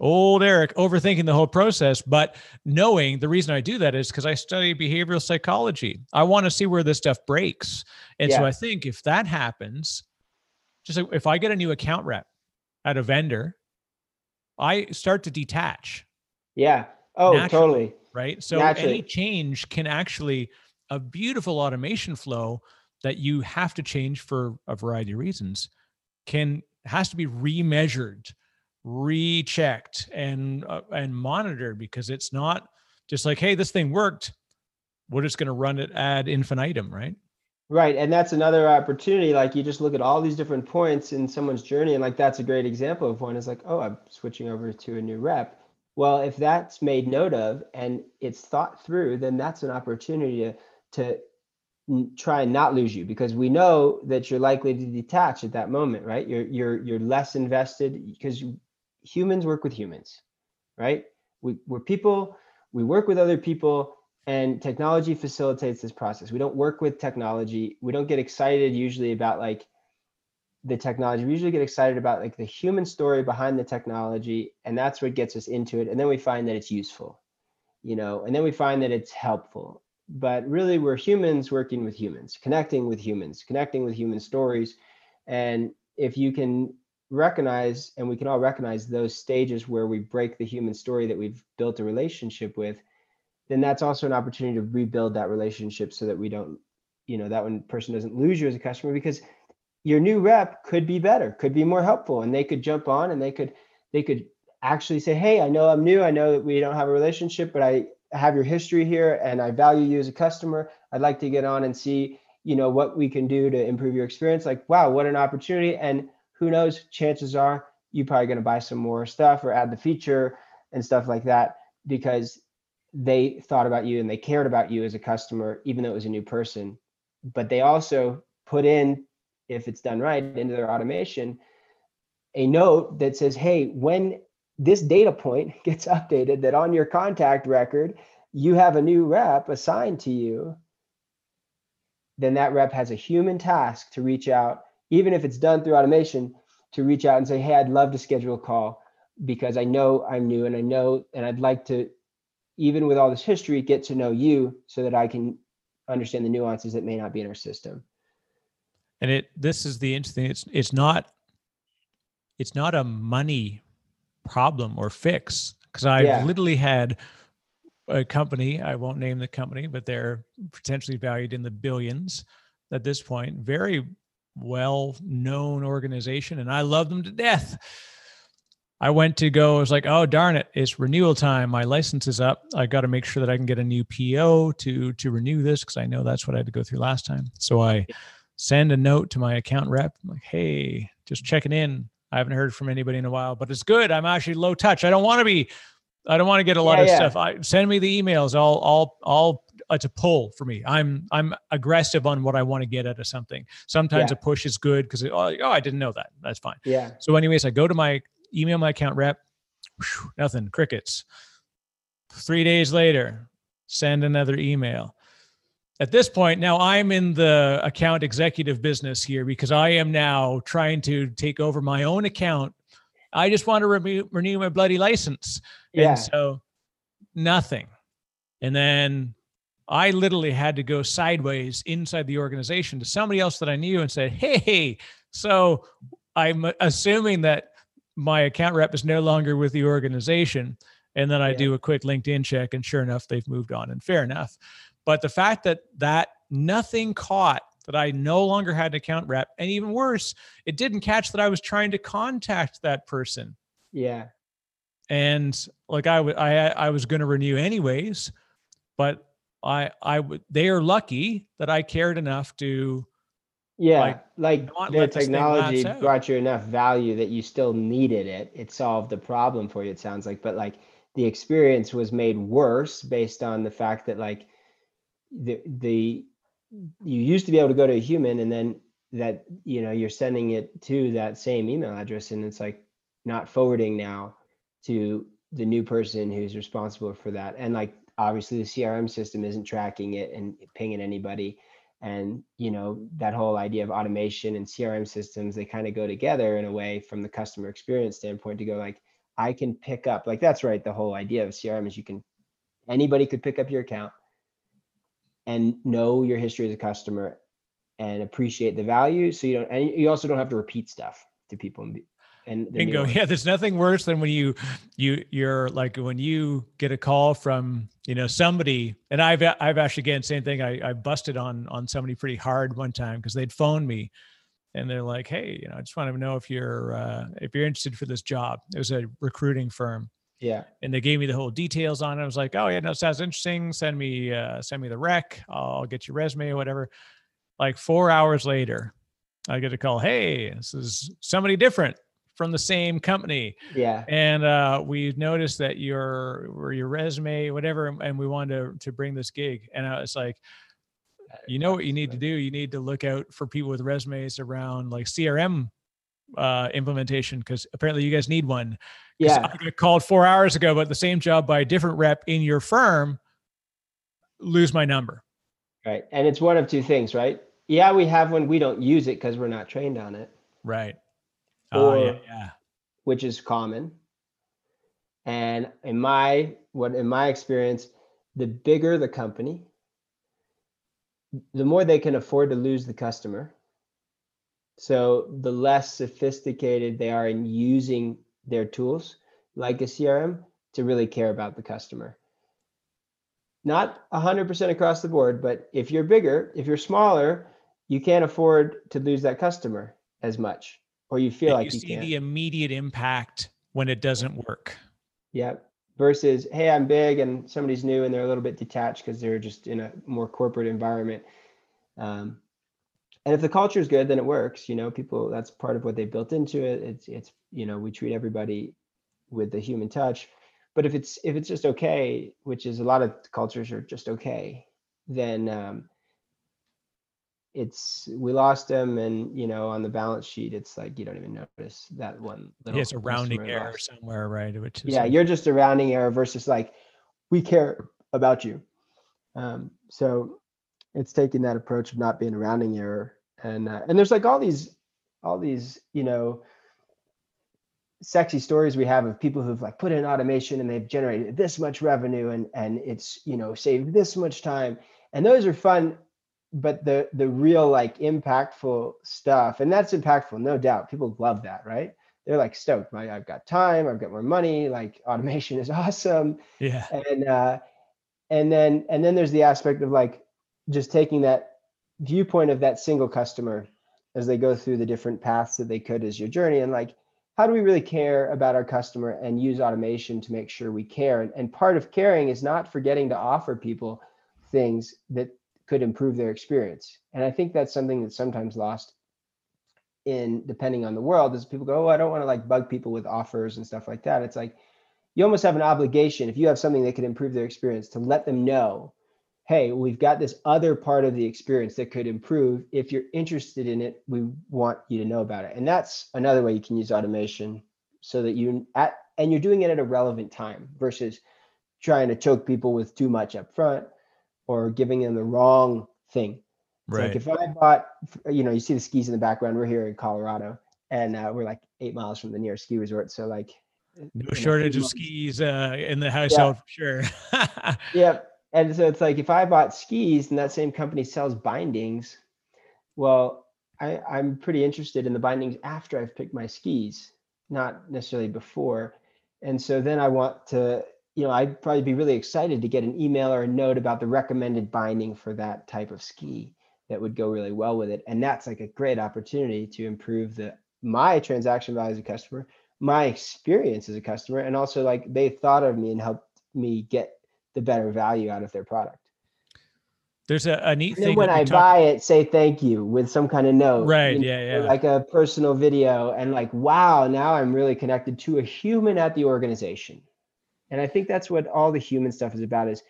old Eric overthinking the whole process, but knowing the reason I do that is because I study behavioral psychology. I want to see where this stuff breaks. And yeah. so I think if that happens, just like if I get a new account rep at a vendor, I start to detach. Yeah. Oh, totally. Right. So naturally. any change can actually a beautiful automation flow that you have to change for a variety of reasons can has to be remeasured rechecked and uh, and monitored because it's not just like hey this thing worked. We're just going to run it ad infinitum right? Right and that's another opportunity like you just look at all these different points in someone's journey and like that's a great example of one is like oh i'm switching over to a new rep. Well if that's made note of and it's thought through then that's an opportunity to to try and not lose you because we know that you're likely to detach at that moment right? You're you're you're less invested because humans work with humans, right? We, we're people, we work with other people, and technology facilitates this process. We don't work with technology. We don't get excited usually about like the technology. We usually get excited about like the human story behind the technology, and that's what gets us into it. And then we find that it's useful, you know, and then we find that it's helpful. But really, we're humans working with humans, connecting with humans, connecting with human stories. And if you can recognize and we can all recognize those stages where we break the human story that we've built a relationship with then that's also an opportunity to rebuild that relationship so that we don't you know that one person doesn't lose you as a customer because your new rep could be better could be more helpful and they could jump on and they could they could actually say hey i know i'm new. I know that we don't have a relationship but i have your history here and i value you as a customer. I'd like to get on and see you know what we can do to improve your experience. Like wow what an opportunity. And who knows? Chances are you're probably going to buy some more stuff or add the feature and stuff like that because they thought about you and they cared about you as a customer, even though it was a new person. But they also put in, if it's done right, into their automation, a note that says, hey, when this data point *laughs* gets updated, that on your contact record, you have a new rep assigned to you, then that rep has a human task to reach out even if it's done through automation, to reach out and say, hey, I'd love to schedule a call because I know I'm new and I know, and I'd like to, even with all this history, get to know you so that I can understand the nuances that may not be in our system. And it, this is the interesting, it's, it's not, it's not a money problem or fix because I've yeah. literally had a company, I won't name the company, but they're potentially valued in the billions at this point, very well known organization and I love them to death. I went to go, I was like, oh darn it, it's renewal time. My license is up. I got to make sure that I can get a new PO to to renew this because I know that's what I had to go through last time. So I send a note to my account rep, I'm like, hey, just checking in. I haven't heard from anybody in a while, but it's good. I'm actually low touch. I don't want to be I don't want to get a lot Yeah, of yeah. stuff. I send me the emails. I'll I'll I'll Uh, it's a pull for me. I'm I'm aggressive on what I want to get out of something. Sometimes Yeah. a push is good because oh, oh I didn't know that. That's fine. Yeah. So, anyways, I go to my email my account rep. Whew, nothing. Crickets. Three days later, send another email. At this point, now I'm in the account executive business here because I am now trying to take over my own account. I just want to renew, renew my bloody license. Yeah. And so nothing. And then I literally had to go sideways inside the organization to somebody else that I knew and said, Hey, so I'm assuming that my account rep is no longer with the organization. And then I Yeah. do a quick LinkedIn check, and sure enough, they've moved on. And fair enough. But the fact that that nothing caught that I no longer had an account rep, and even worse, it didn't catch that I was trying to contact that person Yeah. and like I would I I was going to renew anyways, but I I would they are lucky that I cared enough to Yeah, Like, like, the let this thing technology brought you enough value that you still needed it. It solved the problem for you, it sounds like. But like the experience was made worse based on the fact that like the the you used to be able to go to a human and then that you know you're sending it to that same email address and it's like not forwarding now to the new person who's responsible for that and like obviously the crm system isn't tracking it and pinging anybody and you know that whole idea of automation and crm systems they kind of go together in a way from the customer experience standpoint to go like i can pick up like that's right the whole idea of crm is you can anybody could pick up your account and know your history as a customer and appreciate the value so you don't and you also don't have to repeat stuff to people and, be- and bingo. *laughs* Yeah, there's nothing worse than when you you you're like when you get a call from you know somebody, and I've I've actually again same thing. I I busted on on somebody pretty hard one time because they'd phoned me. And they're like, "Hey, you know, I just want to know if you're uh, if you're interested for this job." It was a recruiting firm, yeah and they gave me the whole details on it. I was like, "Oh yeah, no, sounds interesting. Send me uh, send me the rec. I'll get your resume or whatever." Like four hours later, I get a call. Hey, this is somebody different from the same company, yeah and uh, we noticed that your or your resume, whatever, and- we wanted to to bring this gig. And I was like, you know what you need to do? You need to look out for people with resumes around like CRM uh, implementation because apparently you guys need one. yeah I got called four hours ago about the same job by a different rep in your firm. Lose my number. right and it's one of two things right yeah we have one we don't use it because we're not trained on it Right. Oh yeah, Or- yeah. which is common. And in my what in my experience, the bigger the company, the more they can afford to lose the customer. So the less sophisticated they are in using their tools, like a CRM, to really care about the customer. Not 100% across the board, but if you're bigger, if you're smaller, you can't afford to lose that customer as much, or you feel like you you see can't. the immediate impact when it doesn't work. Yeah. Versus, hey, I'm big and somebody's new and they're a little bit detached because they're just in a more corporate environment. Um, and if the culture is good, then it works. You know, people that's part of what they built into it. It's it's you know we treat everybody with the human touch. But if it's if it's just okay, which is a lot of cultures are just okay, then um, it's we lost them, and you know on the balance sheet, it's like you don't even notice that one little. Yeah, it's a rounding error lost. somewhere, right? Which is Yeah, like- you're just a rounding error versus like we care about you. Um, so it's taking that approach of not being a rounding error, and uh, and there's like all these all these you know sexy stories we have of people who've like put in automation and they've generated this much revenue and and it's you know saved this much time and those are fun but the the real like impactful stuff and that's impactful no doubt. People love that right? They're like stoked. Right i've got time i've got more money like *laughs* automation is awesome. Yeah. and uh and then and then there's the aspect of like just taking that viewpoint of that single customer as they go through the different paths that they could as your journey and like how do we really care about our customer and use automation to make sure we care? And, and part of caring is not forgetting to offer people things that could improve their experience. And i think that's something that's sometimes lost in depending on the world is people go oh i don't want to like bug people with offers and stuff like that. It's like you almost have an obligation if you have something that could improve their experience to let them know hey we've got this other part of the experience that could improve. If you're interested in it we want you to know about it. And that's another way you can use automation so that you at and you're doing it at a relevant time versus trying to choke people with too much up front or giving them the wrong thing right. like if i bought you know you see the skis in the background we're here in colorado and uh, we're like eight miles from the nearest ski resort so like no shortage of skis uh, in the household yeah. for sure. *laughs* yep. And so it's like if I bought skis and that same company sells bindings, well, I, I'm pretty interested in the bindings after I've picked my skis, not necessarily before. And so then I want to, you know, I'd probably be really excited to get an email or a note about the recommended binding for that type of ski that would go really well with it. And that's like a great opportunity to improve the my transaction value as a customer, my experience as a customer and also like they thought of me and helped me get the better value out of their product. There's a, a neat and thing when i talk- buy it say thank you with some kind of note right you know, yeah yeah. like a personal video and like wow now i'm really connected to a human at the organization and i think that's what all the human stuff is about is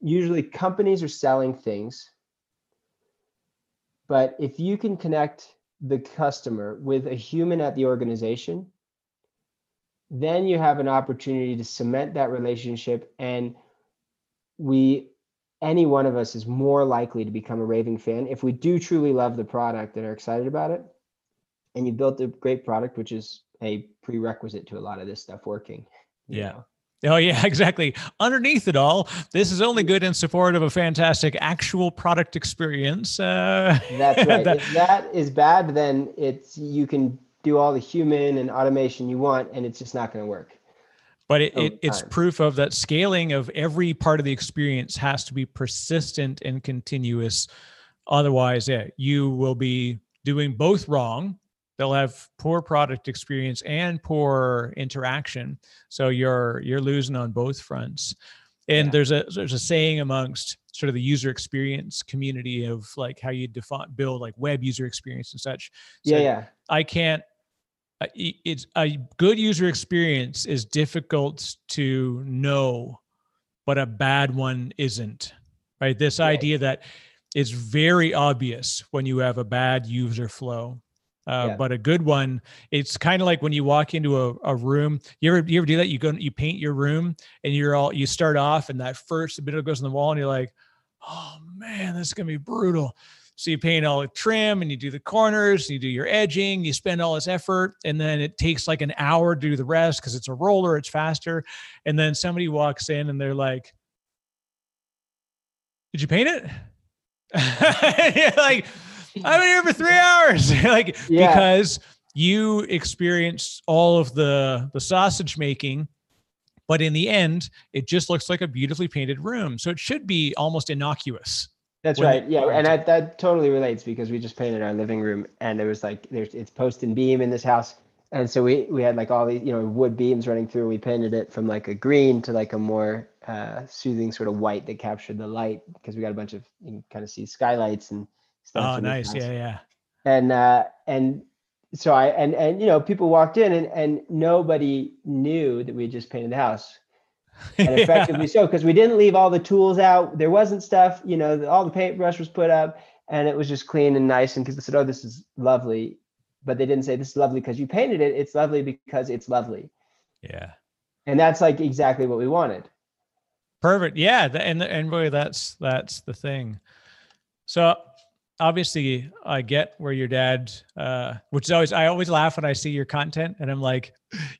usually companies are selling things but if you can connect the customer with a human at the organization then you have an opportunity to cement that relationship and we any one of us is more likely to become a raving fan if we do truly love the product and are excited about it and you built a great product which is a prerequisite to a lot of this stuff working yeah know? Oh yeah, *laughs* exactly. Underneath it all, this is only good in support of a fantastic actual product experience. Uh, That's *laughs* right. that, if that is bad, then it's you can do all the human and automation you want, and it's just not going to work. But it, it, it's proof of that scaling of every part of the experience has to be persistent and continuous. Otherwise, yeah, you will be doing both wrong. They'll have poor product experience and poor interaction. So you're you're losing on both fronts. And yeah. there's a there's a saying amongst sort of the user experience community of like how you define build like web user experience and such. So yeah, yeah. I can't it's a good user experience is difficult to know but a bad one isn't right this right. idea that it's very obvious when you have a bad user flow uh, yeah. but a good one it's kind of like when you walk into a, a room you ever you ever do that you go you paint your room and you're all you start off and that first bit goes on the wall and you're like oh man this is gonna be brutal so you paint all the trim and you do the corners, and you do your edging, you spend all this effort, and then it takes like an hour to do the rest because it's a roller, it's faster. And then somebody walks in and they're like, Did you paint it? *laughs* like, I've been here for three hours. *laughs* like, yeah. because you experienced all of the the sausage making but in the end it just looks like a beautifully painted room so it should be almost innocuous that's right. Yeah, and that, that totally relates because we just painted our living room, and there was like there's it's post and beam in this house, and so we we had like all these you know wood beams running through. We painted it from like a green to like a more uh, soothing sort of white that captured the light because we got a bunch of you can kind of see skylights and. Oh, nice. Yeah, yeah. And uh, and so I and and you know people walked in and and nobody knew that we just painted the house. *laughs* And effectively yeah. so because we didn't leave all the tools out. There wasn't stuff you know all the paintbrush was put up and it was just clean and nice. And because they said oh this is lovely but they didn't say this is lovely because you painted it. It's lovely because it's lovely. Yeah. And that's like exactly what we wanted. Perfect. Yeah and and really that's that's the thing. So obviously I get where your dad, uh, which is always I always laugh when I see your content, and I'm like,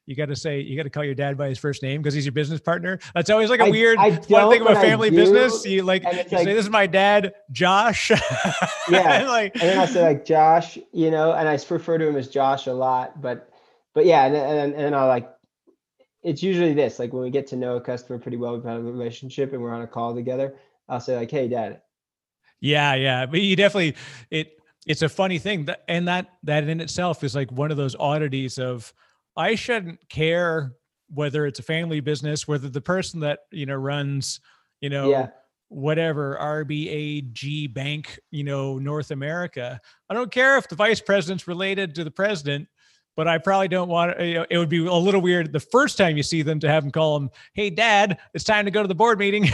you got to say you got to call your dad by his first name because he's your business partner. That's always like a I, weird I one thing of a family business. You like you like, say this is my dad, Josh. *laughs* yeah, and like and then I say like Josh, you know, and I refer to him as Josh a lot, but but yeah, and and, and I like. It's usually this, like when we get to know a customer pretty well, we've had a relationship and we're on a call together. I'll say like, "Hey, Dad, yeah, yeah, but you definitely it. It's a funny thing, that, and that that in itself is like one of those oddities of I shouldn't care whether it's a family business, whether the person that you know runs, you know, yeah. whatever RBAG Bank, you know, North America. I don't care if the vice president's related to the president. But I probably don't want uh, you know, it would be a little weird the first time you see them to have them call them, "Hey, Dad, it's time to go to the board meeting."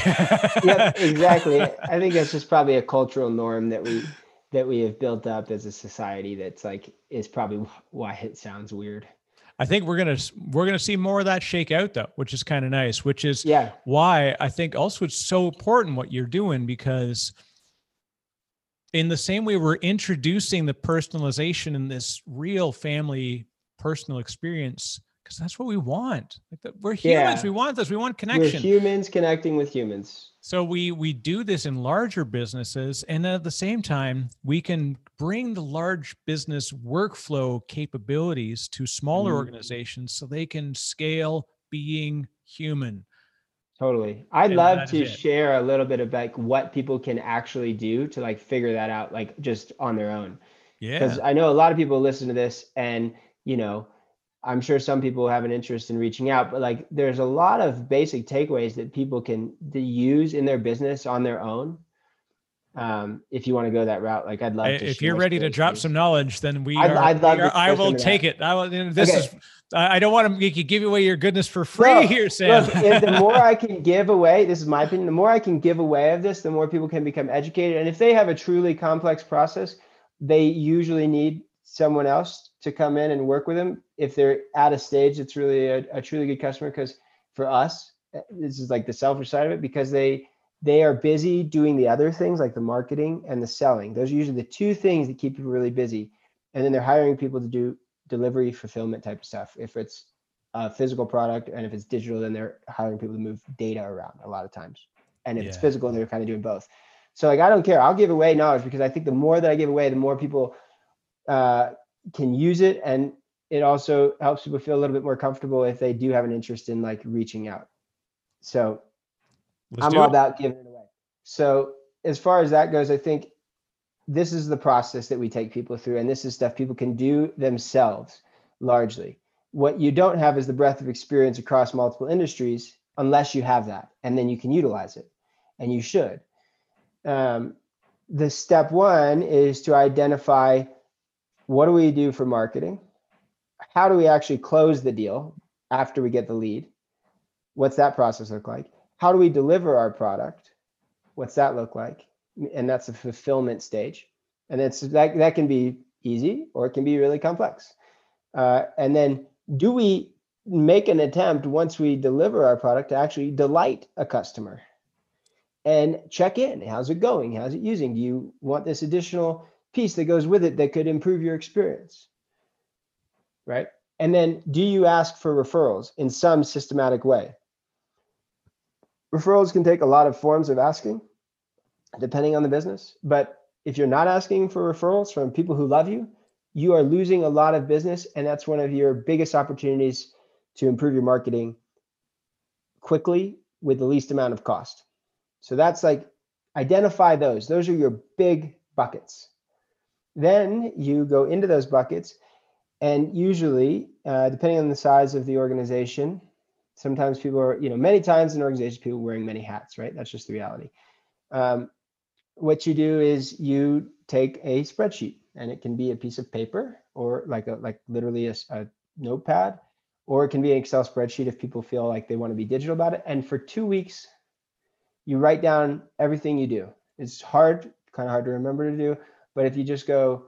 yep, *laughs* exactly. I think that's just probably a cultural norm that we that we have built up as a society. That's like is probably why it sounds weird. I think we're gonna we're gonna see more of that shake out though, which is kind of nice. Which is yeah why I think also it's so important what you're doing because in the same way we're introducing the personalization in this real family personal experience because that's what we want. Like we're humans. Yeah. We want this. We want connection. We're humans connecting with humans. So we we do this in larger businesses, and at the same time, we can bring the large business workflow capabilities to smaller mm. organizations so they can scale being human. Totally. I'd and love to it. share a little bit of like what people can actually do to like figure that out, like just on their own. Yeah. Because I know a lot of people listen to this and you know, I'm sure some people have an interest in reaching out, but like there's a lot of basic takeaways that people can use in their business on their own. Um, if you want to go that route, like I'd love to. If you're ready to drop some knowledge, then we I'd, are. I'd love are, I will take it. I will. This okay. is. I don't want to give away your goodness for free no, here, Sam. Look, the *laughs* more I can give away, this is my opinion. The more I can give away of this, the more people can become educated. And if they have a truly complex process, they usually need someone else to come in and work with them if they're at a stage that's really a, a truly good customer because for us eh, this is like the selfish side of it because they they are busy doing the other things like the marketing and the selling. Those are usually the two things that keep people really busy. And then they're hiring people to do delivery fulfillment type of stuff. If it's a physical product and if it's digital then they're hiring people to move data around a lot of times. And if yeah. it's physical they're kind of doing both. So like i don't care. I'll give away knowledge because i think the more that i give away the more people uh, can use it. And it also helps people feel a little bit more comfortable if they do have an interest in like reaching out. So Let's i'm all it. about giving it away so as far as that goes i think this is the process that we take people through and this is stuff people can do themselves largely what you don't have is the breadth of experience across multiple industries unless you have that and then you can utilize it and you should um, the step one is to identify what do we do for marketing? How do we actually close the deal after we get the lead? What's that process look like? How do we deliver our product? What's that look like? And that's the fulfillment stage. And it's that that can be easy or it can be really complex. Uh, and then do we make an attempt once we deliver our product to actually delight a customer and check in? How's it going? How's it using? Do you want this additional piece that goes with it that could improve your experience right and then do you ask for referrals in some systematic way referrals can take a lot of forms of asking depending on the business. But if you're not asking for referrals from people who love you you are losing a lot of business and that's one of your biggest opportunities to improve your marketing quickly with the least amount of cost. So that's like identify those. Those are your big buckets. Then you go into those buckets, and usually, uh, depending on the size of the organization, sometimes people are, you know, many times in organizations, people wearing many hats, right? That's just the reality. Um, what you do is you take a spreadsheet, and it can be a piece of paper or like a like literally a, a notepad, or it can be an Excel spreadsheet if people feel like they want to be digital about it. And for two weeks, you write down everything you do. It's hard, kind of hard to remember to do, but if you just go,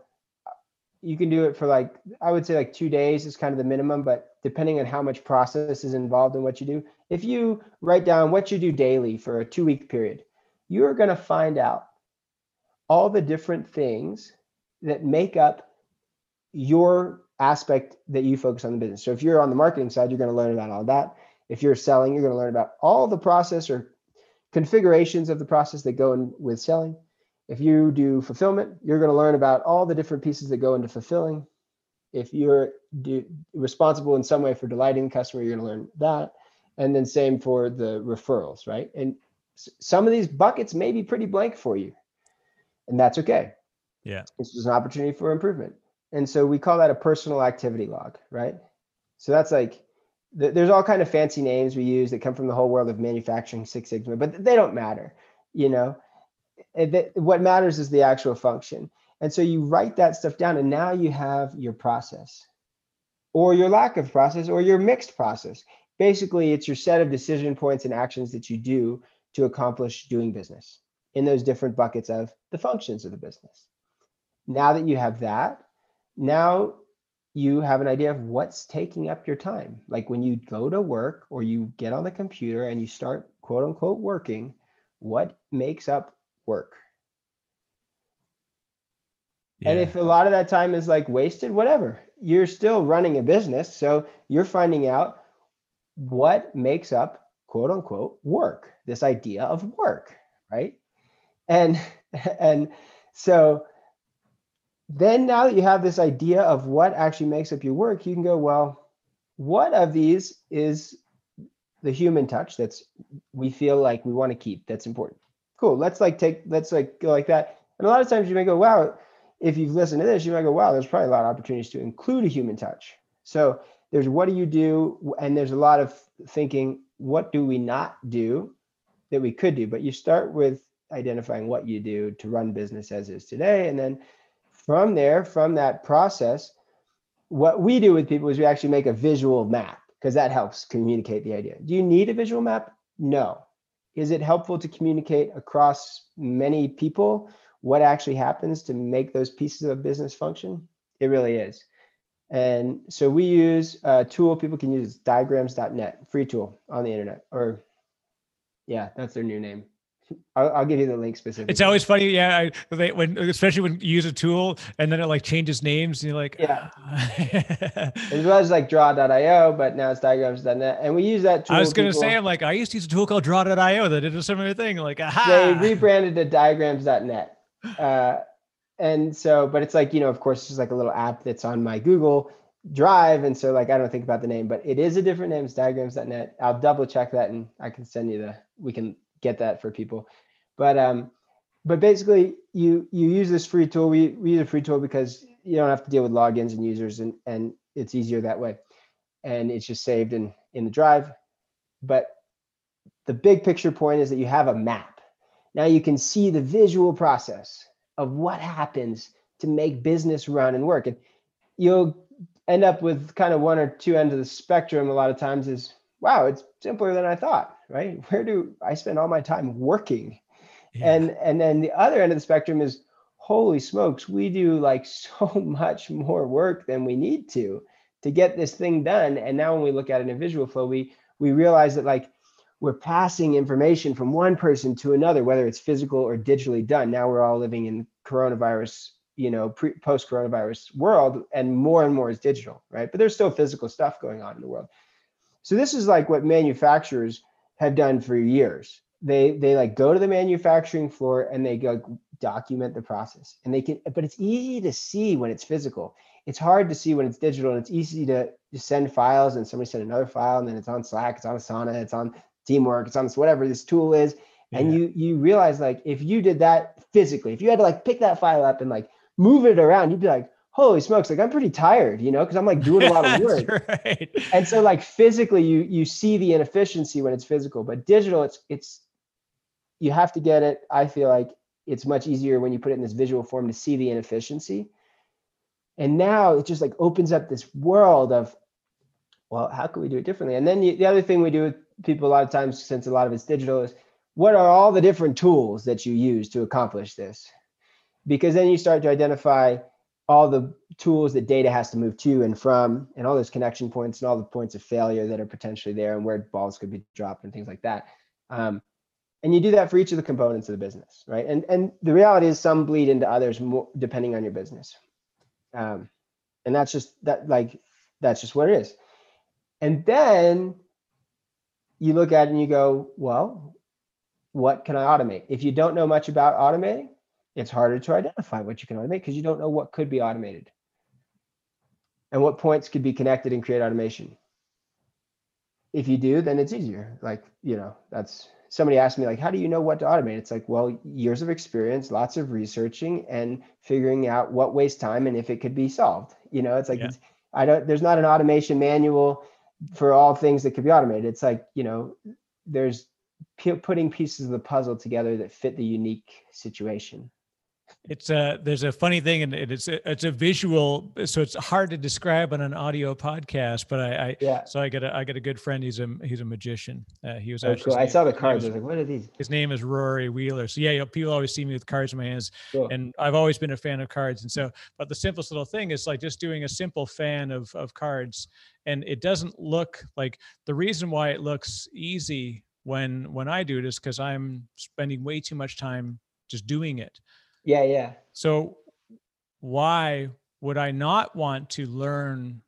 you can do it for like, I would say like two days is kind of the minimum, but depending on how much process is involved in what you do, if you write down what you do daily for a two week period, you're going to find out all the different things that make up your aspect that you focus on the business. So if you're on the marketing side, you're going to learn about all that. If you're selling, you're going to learn about all the process or configurations of the process that go in with selling. If you do fulfillment, you're going to learn about all the different pieces that go into fulfilling. If you're do, responsible in some way for delighting the customer, you're going to learn that. And then same for the referrals, right? And some of these buckets may be pretty blank for you, and that's okay. Yeah. This is an opportunity for improvement. And so we call that a personal activity log, right? So that's like there's all kind of fancy names we use that come from the whole world of manufacturing Six Sigma, but they don't matter, you know it, what matters is the actual function. And so you write that stuff down, and now you have your process. or your lack of process or your mixed process. Basically, it's your set of decision points and actions that you do to accomplish doing business in those different buckets of the functions of the business. Now that you have that, now you have an idea of what's taking up your time. Like when you go to work or you get on the computer and you start quote unquote working, what makes up work? Yeah. And if a lot of that time is like wasted, whatever, you're still running a business. So you're finding out what makes up quote unquote work, this idea of work, right? And *laughs* and so then now that you have this idea of what actually makes up your work, you can go, well, what of these is the human touch that's we feel like we want to keep that's important. Cool. Let's like take let's like go like that. And a lot of times you may go, wow, if you've listened to this, you might go, wow, there's probably a lot of opportunities to include a human touch. So there's what do you do? And there's a lot of thinking, what do we not do that we could do? But you start with identifying what you do to run business as is today. And then from there, from that process, what we do with people is we actually make a visual map because that helps communicate the idea. Do you need a visual map? No. Is it helpful to communicate across many people what actually happens to make those pieces of business function? It really is. And so we use a tool people can use diagrams.net, free tool on the internet. Or yeah, that's their new name. I'll, I'll, give you the link specifically. It's always funny, yeah. I, they, when especially when you use a tool and then it like changes names, and you're like, yeah. it was like draw.io, but now it's diagrams.net, and we use that tool. I was gonna people, say, I'm like, I used to use a tool called draw.io that did a similar thing. Like, aha. They rebranded to diagrams.net, uh, and so, but it's like you know, of course, it's just like a little app that's on my Google Drive, and so like I don't think about the name, but it is a different name. It's diagrams.net. I'll double check that, and I can send you the. We can get that for people. But um, but basically, you you use this free tool. We we use a free tool because you don't have to deal with logins and users, and and it's easier that way. And it's just saved in in the drive. But the big picture point is that you have a map. Now you can see the visual process of what happens to make business run and work. And you'll end up with kind of one or two ends of the spectrum a lot of times is wow, it's simpler than I thought, right? Where do I spend all my time working? Yeah. And and then the other end of the spectrum is holy smokes, we do like *laughs* so much more work than we need to to get this thing done. And now when we look at it in visual flow, we we realize that like we're passing information from one person to another, whether it's physical or digitally done. Now we're all living in coronavirus, you know, pre post coronavirus world, and more and more is digital, right? But there's still physical stuff going on in the world. So this is like what manufacturers have done for years. They they like go to the manufacturing floor and they go document the process. And they can, but it's easy to see when it's physical. It's hard to see when it's digital, and it's easy to just send files and somebody send another file, and then it's on Slack, it's on Asana, it's on Teamwork, it's on whatever this tool is. Yeah. And you you realize like if you did that physically, if you had to like pick that file up and like move it around, you'd be like, holy smokes, like I'm pretty tired, you know, because I'm like doing a lot of *laughs* work. right. And so like physically you you see the inefficiency when it's physical, but digital it's it's you have to get it. I feel like it's much easier when you put it in this visual form to see the inefficiency. And now it just like opens up this world of well, how can we do it differently? And then the other thing we do with people a lot of times, since a lot of it's digital, is what are all the different tools that you use to accomplish this? Because then you start to identify all the tools that data has to move to and from and all those connection points and all the points of failure that are potentially there and where balls could be dropped and things like that. Um, and you do that for each of the components of the business right? And and the reality is some bleed into others more, depending on your business. Um, and that's just that like that's just what it is. And then you look at it and you go well what can i automate? If you don't know much about automating it's harder to identify what you can automate because you don't know what could be automated and what points could be connected and create automation. If you do, then it's easier. Like, you know, that's somebody asked me, like, how do you know what to automate? It's like, well, years of experience, lots of researching and figuring out what wastes time and if it could be solved. You know, it's like, yeah. it's, I don't, there's not an automation manual for all things that could be automated. It's like, you know, there's p- putting pieces of the puzzle together that fit the unique situation. It's a there's a funny thing and it's a, it's a visual so it's hard to describe on an audio podcast but i, I Yeah. so i got a i got a good friend he's a he's a magician uh, he was Oh, actually cool. I saw the cards. was- I was like, what are these? his name is rory wheeler so yeah you know, people always see me with cards in my hands Cool. and I've always been a fan of cards. And so, but the simplest little thing is like just doing a simple fan of of cards, and it doesn't look like the reason why it looks easy when when I do it is because I'm spending way too much time just doing it. Yeah, yeah. So why would I not want to learn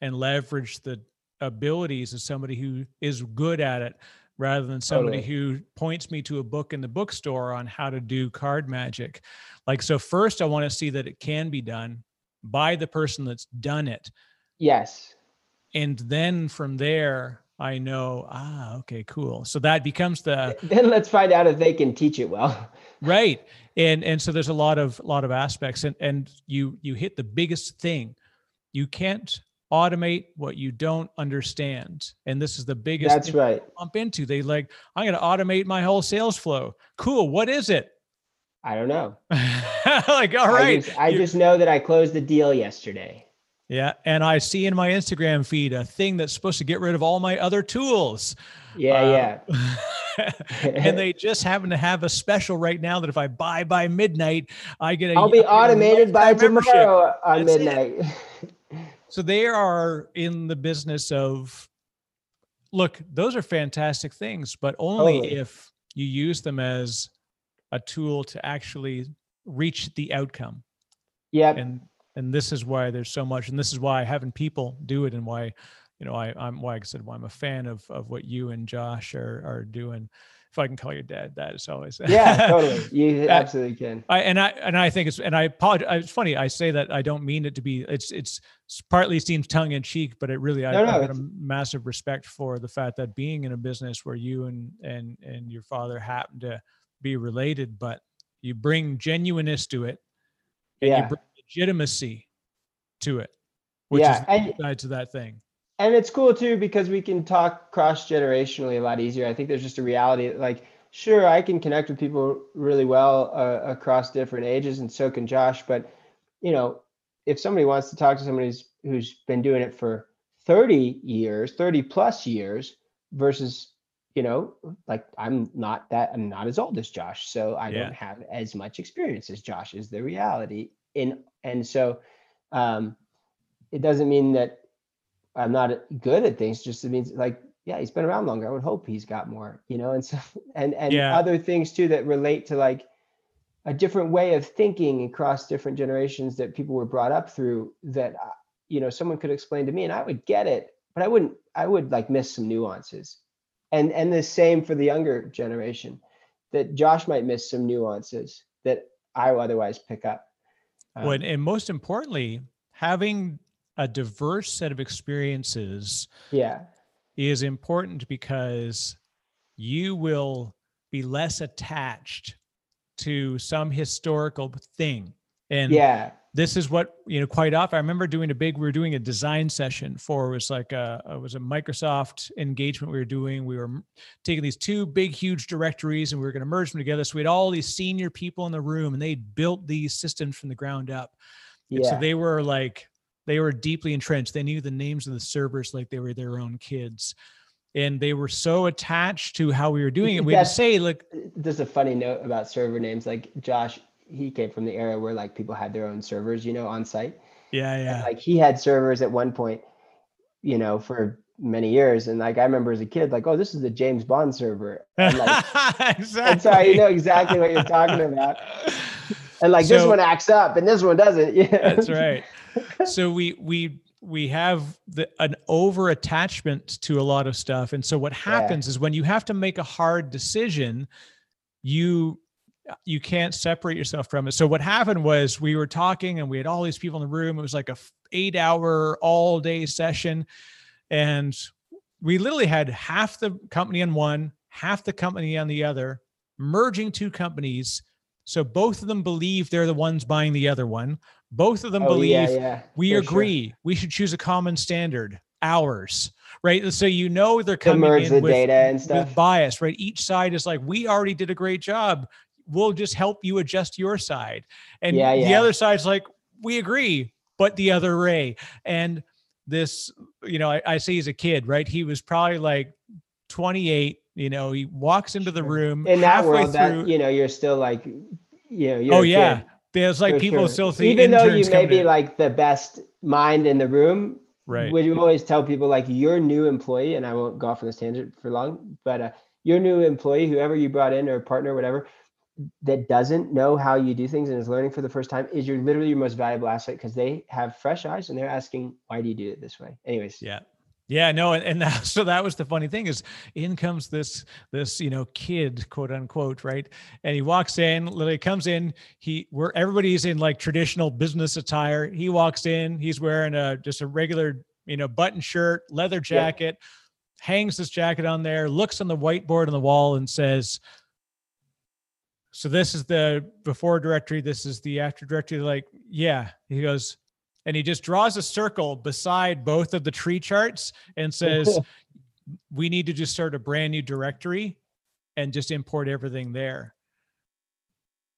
and leverage the abilities of somebody who is good at it rather than somebody Totally. who points me to a book in the bookstore on how to do card magic? Like, so first, I want to see that it can be done by the person that's done it. Yes. And then from there, I know, ah, okay, cool. So that becomes the Then let's find out if they can teach it well. *laughs* right and and so there's a lot of lot of aspects and and you you hit the biggest thing you can't automate what you don't understand and this is the biggest That's right. bump into they like i'm going to automate my whole sales flow cool what is it I don't know. *laughs* like all right. I just, I just know that I closed the deal yesterday. Yeah and i see in my instagram feed a thing that's supposed to get rid of all my other tools Yeah, Uh, yeah. *laughs* and they just happen to have a special right now that if i buy by midnight i get a I'll be automated by tomorrow on That's midnight. *laughs* So they are in the business of look, those are fantastic things, but only Totally. if you use them as a tool to actually reach the outcome. Yeah. And and this is why there's so much, and this is why having people do it and why, you know, I, I'm why I said why I'm a fan of of what you and Josh are are doing. If I can call your dad, that is always yeah, totally. *laughs* You absolutely can. I and I and I think it's and I apologize. It's funny I say that I don't mean it to be. It's it's partly seems tongue in cheek, but it really I, No, no, I've got a massive respect for the fact that being in a business where you and and and your father happen to be related, but you bring genuineness to it, and Yeah. you bring legitimacy to it, which Yeah, is and- side to that thing. and it's cool too because we can talk cross generationally a lot easier. I think there's just a reality like, sure, I can connect with people really well uh, across different ages, and so can Josh. But you know, if somebody wants to talk to somebody who's, who's been doing it for 30 years, 30 plus years, versus you know, like I'm not that I'm not as old as Josh, so I Yeah. don't have as much experience as Josh is the reality. In and so, um, it doesn't mean that I'm not good at things. Just it means like, yeah, he's been around longer. I would hope he's got more, you know, and so *laughs* and and Yeah. other things too that relate to like a different way of thinking across different generations that people were brought up through. That uh, you know, someone could explain to me, and I would get it, but I wouldn't. I would like miss some nuances, and and the same for the younger generation. That Josh might miss some nuances that I would otherwise pick up. Um, Well, and, and most importantly, having a diverse set of experiences yeah, is important because you will be less attached to some historical thing. And yeah, this is what, you know, quite often I remember doing a big, we were doing a design session for, it was like a, it was a Microsoft engagement we were doing. We were taking these two big, huge directories and we were going to merge them together. So we had all these senior people in the room and they built these systems from the ground up. And so they were like, they were deeply entrenched. They knew the names of the servers like they were their own kids. And they were so attached to how we were doing it. We had to say, look, there's a funny note about server names. Like Josh, he came from the era where like people had their own servers, you know, on site. yeah, And, yeah. like he had servers at one point, you know, for many years. And like I remember as a kid, like, oh, this is the James Bond server. And like *laughs* exactly. and so you know exactly what you're talking about. And like this one acts up and this one doesn't. Yeah. *laughs* That's right. So we we we have the an over attachment to a lot of stuff, and so what happens is when you have to make a hard decision, you you can't separate yourself from it. So what happened was we were talking and we had all these people in the room. It was like a eight hour all day session, and we literally had half the company on one, half the company on the other, merging two companies. So both of them believe they're the ones buying the other one. Both of them Oh, believe yeah, yeah, we for sure. agree we should choose a common standard ours right so you know they're coming in with, data and with bias right each side is like we already did a great job we'll just help you adjust your side. And Yeah, the other side's like, we agree, but the other way. And this, you know, I, I say he's a kid, right? He was probably like 28. You know, he walks into the room in that halfway world through. that you know you're still like you know you're oh yeah, kid, there's like people sure. still think even though you may be to- like the best mind in the room right. would you always tell people like your new employee and i won't go off on this tangent for long but uh, your new employee whoever you brought in or partner whatever that doesn't know how you do things and is learning for the first time is your literally your most valuable asset because they have fresh eyes and they're asking why do you do it this way anyways Yeah. Yeah, no, and, and *laughs* that, so that was the funny thing is in comes this this you know kid quote unquote right, and he walks in, literally comes in, he where everybody's in like traditional business attire. He walks in, he's wearing a just a regular you know button shirt, leather jacket, hangs this jacket on there, looks on the whiteboard on the wall, and says, "So this is the before directory, this is the after directory." Like, yeah, he goes and he just draws a circle beside both of the tree charts and *laughs* says we need to just start a brand new directory and just import everything there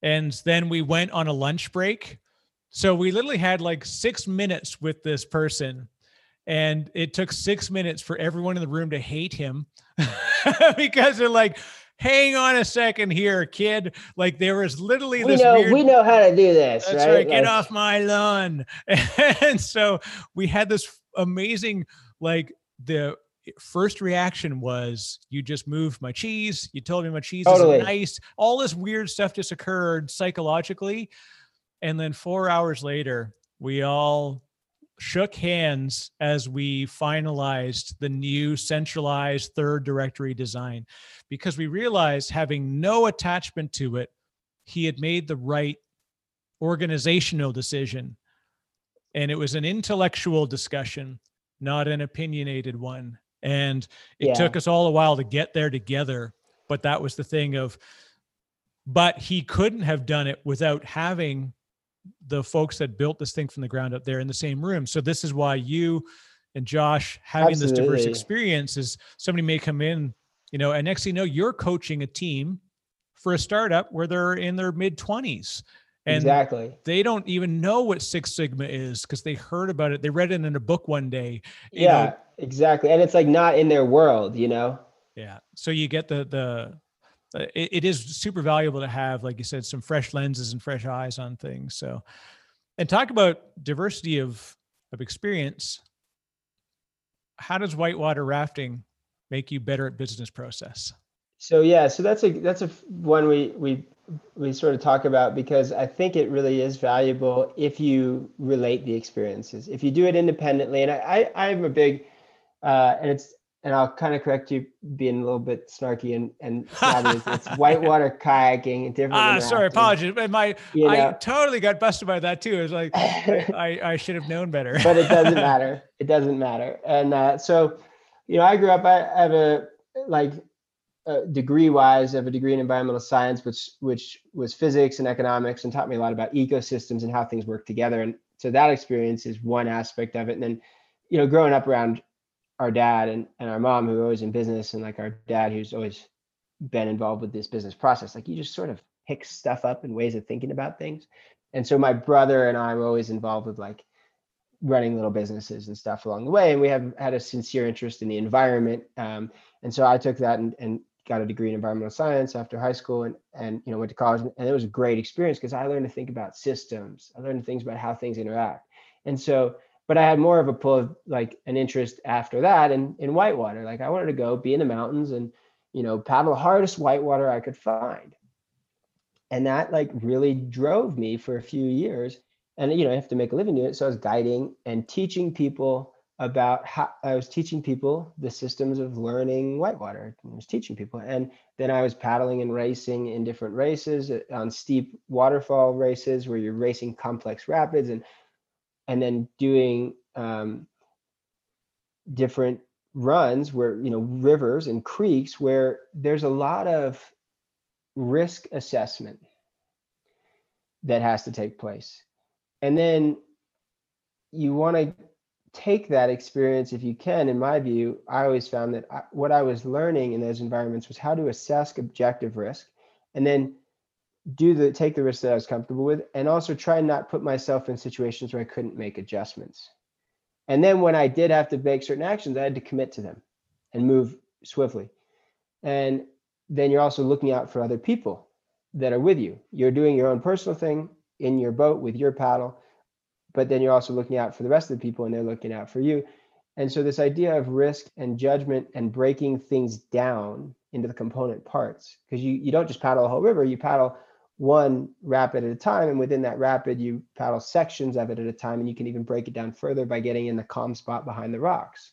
and then we went on a lunch break so we literally had like six minutes with this person and it took six minutes for everyone in the room to hate him *laughs* because they're like hang on a second here kid like there was literally we this know weird we know how to do this that's right, right. Get Like, off my lawn. *laughs* And so we had this amazing, like the first reaction was you just moved my cheese. You told me my cheese Totally. is nice. All this weird stuff just occurred psychologically. And then four hours later, we all shook hands as we finalized the new centralized third directory design because we realized having no attachment to it, he had made the right organizational decision. And it was an intellectual discussion, not an opinionated one. And it Yeah. took us all a while to get there together. But that was the thing of, but he couldn't have done it without having the folks that built this thing from the ground up there in the same room. So this is why you and Josh having this diverse experience is somebody may come in, you know, and next thing you know, you're coaching a team for a startup where they're in their mid 20s and exactly they don't even know what Six Sigma is because they heard about it. They read it in a book one day. you know. yeah exactly and it's like not in their world you know Yeah. So you get the the it, it is super valuable to have, like you said, some fresh lenses and fresh eyes on things. So, and talk about diversity of of experience. How does whitewater rafting make you better at business process? So yeah, so that's a that's a one we we we sort of talk about because I think it really is valuable if you relate the experiences. If you do it independently, and I I I'm a big uh, and it's and I'll kind of correct you being a little bit snarky and and *laughs* snobby. it's, it's whitewater kayaking, different. Ah, sorry, apologies. But my You I know, totally got busted by that too. It was like *laughs* I I should have known better. but it doesn't *laughs* matter. It doesn't matter. And uh, so, you know, I grew up. I have a like uh, degree wise, I have a degree in environmental science, which which was physics and economics, and taught me a lot about ecosystems and how things work together. And so that experience is one aspect of it. And then, you know, growing up around our dad and, and our mom who are always in business, and like our dad who's always been involved with this business process, like you just sort of pick stuff up and ways of thinking about things. And so my brother and I were always involved with like running little businesses and stuff along the way. And we have had a sincere interest in the environment. Um, and so I took that and, and got a degree in environmental science after high school and, and, you know, went to college and it was a great experience because I learned to think about systems. I learned things about how things interact. And so, but I had more of a pull of like an interest after that in, in whitewater. Like I wanted to go be in the mountains and, you know, paddle the hardest whitewater I could find. And that like really drove me for a few years and you know, I have to make a living doing it. So I was guiding and teaching people about how I was teaching people the systems of learning whitewater. I was teaching people, and then I was paddling and racing in different races uh, on steep waterfall races where you're racing complex rapids, and and then doing um, different runs where you know rivers and creeks where there's a lot of risk assessment that has to take place. And then you want to take that experience if you can. In my view i always found that I, what i was learning in those environments was how to assess objective risk and then do the take the risk that I was comfortable with, and also try and not put myself in situations where I couldn't make adjustments. And then when I did have to make certain actions, I had to commit to them and move swiftly. And then you're also looking out for other people that are with you. You're doing your own personal thing in your boat with your paddle, but then you're also looking out for the rest of the people and they're looking out for you. And so this idea of risk and judgment and breaking things down into the component parts, because you, you don't just paddle a whole river, you paddle one rapid at a time. And within that rapid, you paddle sections of it at a time. And you can even break it down further by getting in the calm spot behind the rocks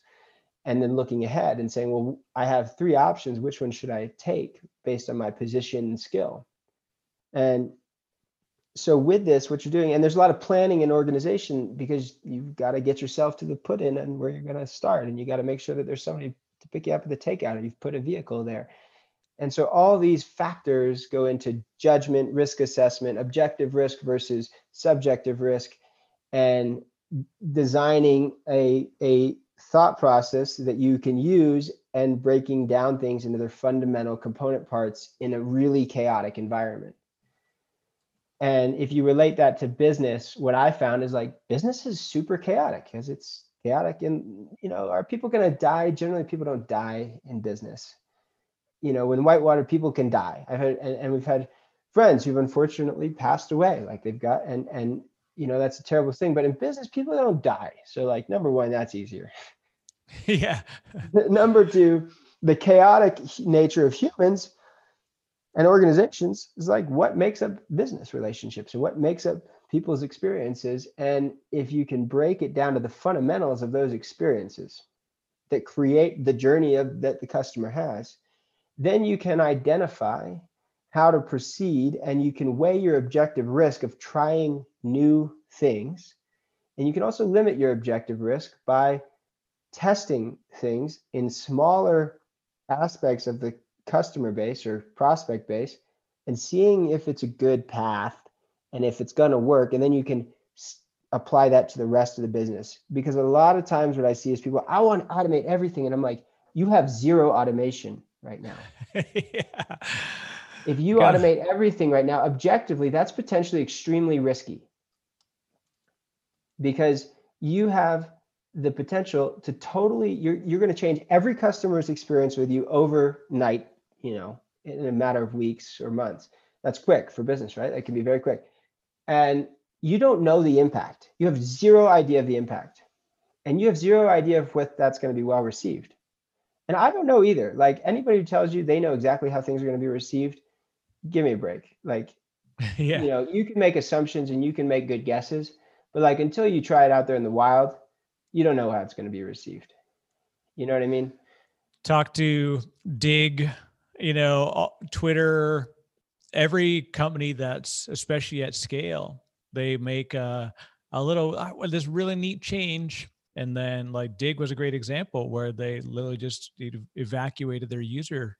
and then looking ahead and saying, well, I have three options. Which one should I take based on my position and skill? And so with this, what you're doing, and there's a lot of planning and organization because you've got to get yourself to the put in and where you're going to start. And you got to make sure that there's somebody to pick you up at the takeout and you've put a vehicle there. And so all these factors go into judgment, risk assessment, objective risk versus subjective risk, and designing a, a thought process that you can use and breaking down things into their fundamental component parts in a really chaotic environment. And if you relate that to business, what I found is like business is super chaotic because it's chaotic and you know, are people going to die? Generally, people don't die in business you know, when whitewater people can die. I've had, and, and we've had friends who've unfortunately passed away. Like they've got, and and you know that's a terrible thing. But in business, people don't die. So like number one, that's easier. *laughs* yeah. *laughs* number two, the chaotic nature of humans and organizations is like what makes up business relationships and what makes up people's experiences. And if you can break it down to the fundamentals of those experiences that create the journey of that the customer has, then you can identify how to proceed and you can weigh your objective risk of trying new things. And you can also limit your objective risk by testing things in smaller aspects of the customer base or prospect base and seeing if it's a good path and if it's going to work. And then you can apply that to the rest of the business. Because a lot of times what I see is people, I want to automate everything. And I'm like, you have zero automation right now. *laughs* yeah. If you automate everything right now, objectively, that's potentially extremely risky because you have the potential to totally you're you're going to change every customer's experience with you overnight, you know, in a matter of weeks or months. That's quick for business, right? That can be very quick. And you don't know the impact. You have zero idea of the impact. And you have zero idea of what that's going to be well received. And I don't know either. Like anybody who tells you they know exactly how things are going to be received, give me a break. Like, *laughs* yeah. you know, you can make assumptions and you can make good guesses, but like until you try it out there in the wild, you don't know how it's going to be received. You know what I mean? Talk to Digg, you know, Twitter, every company that's especially at scale, they make a, a little, uh, this really neat change and then like Digg was a great example where they literally just evacuated their user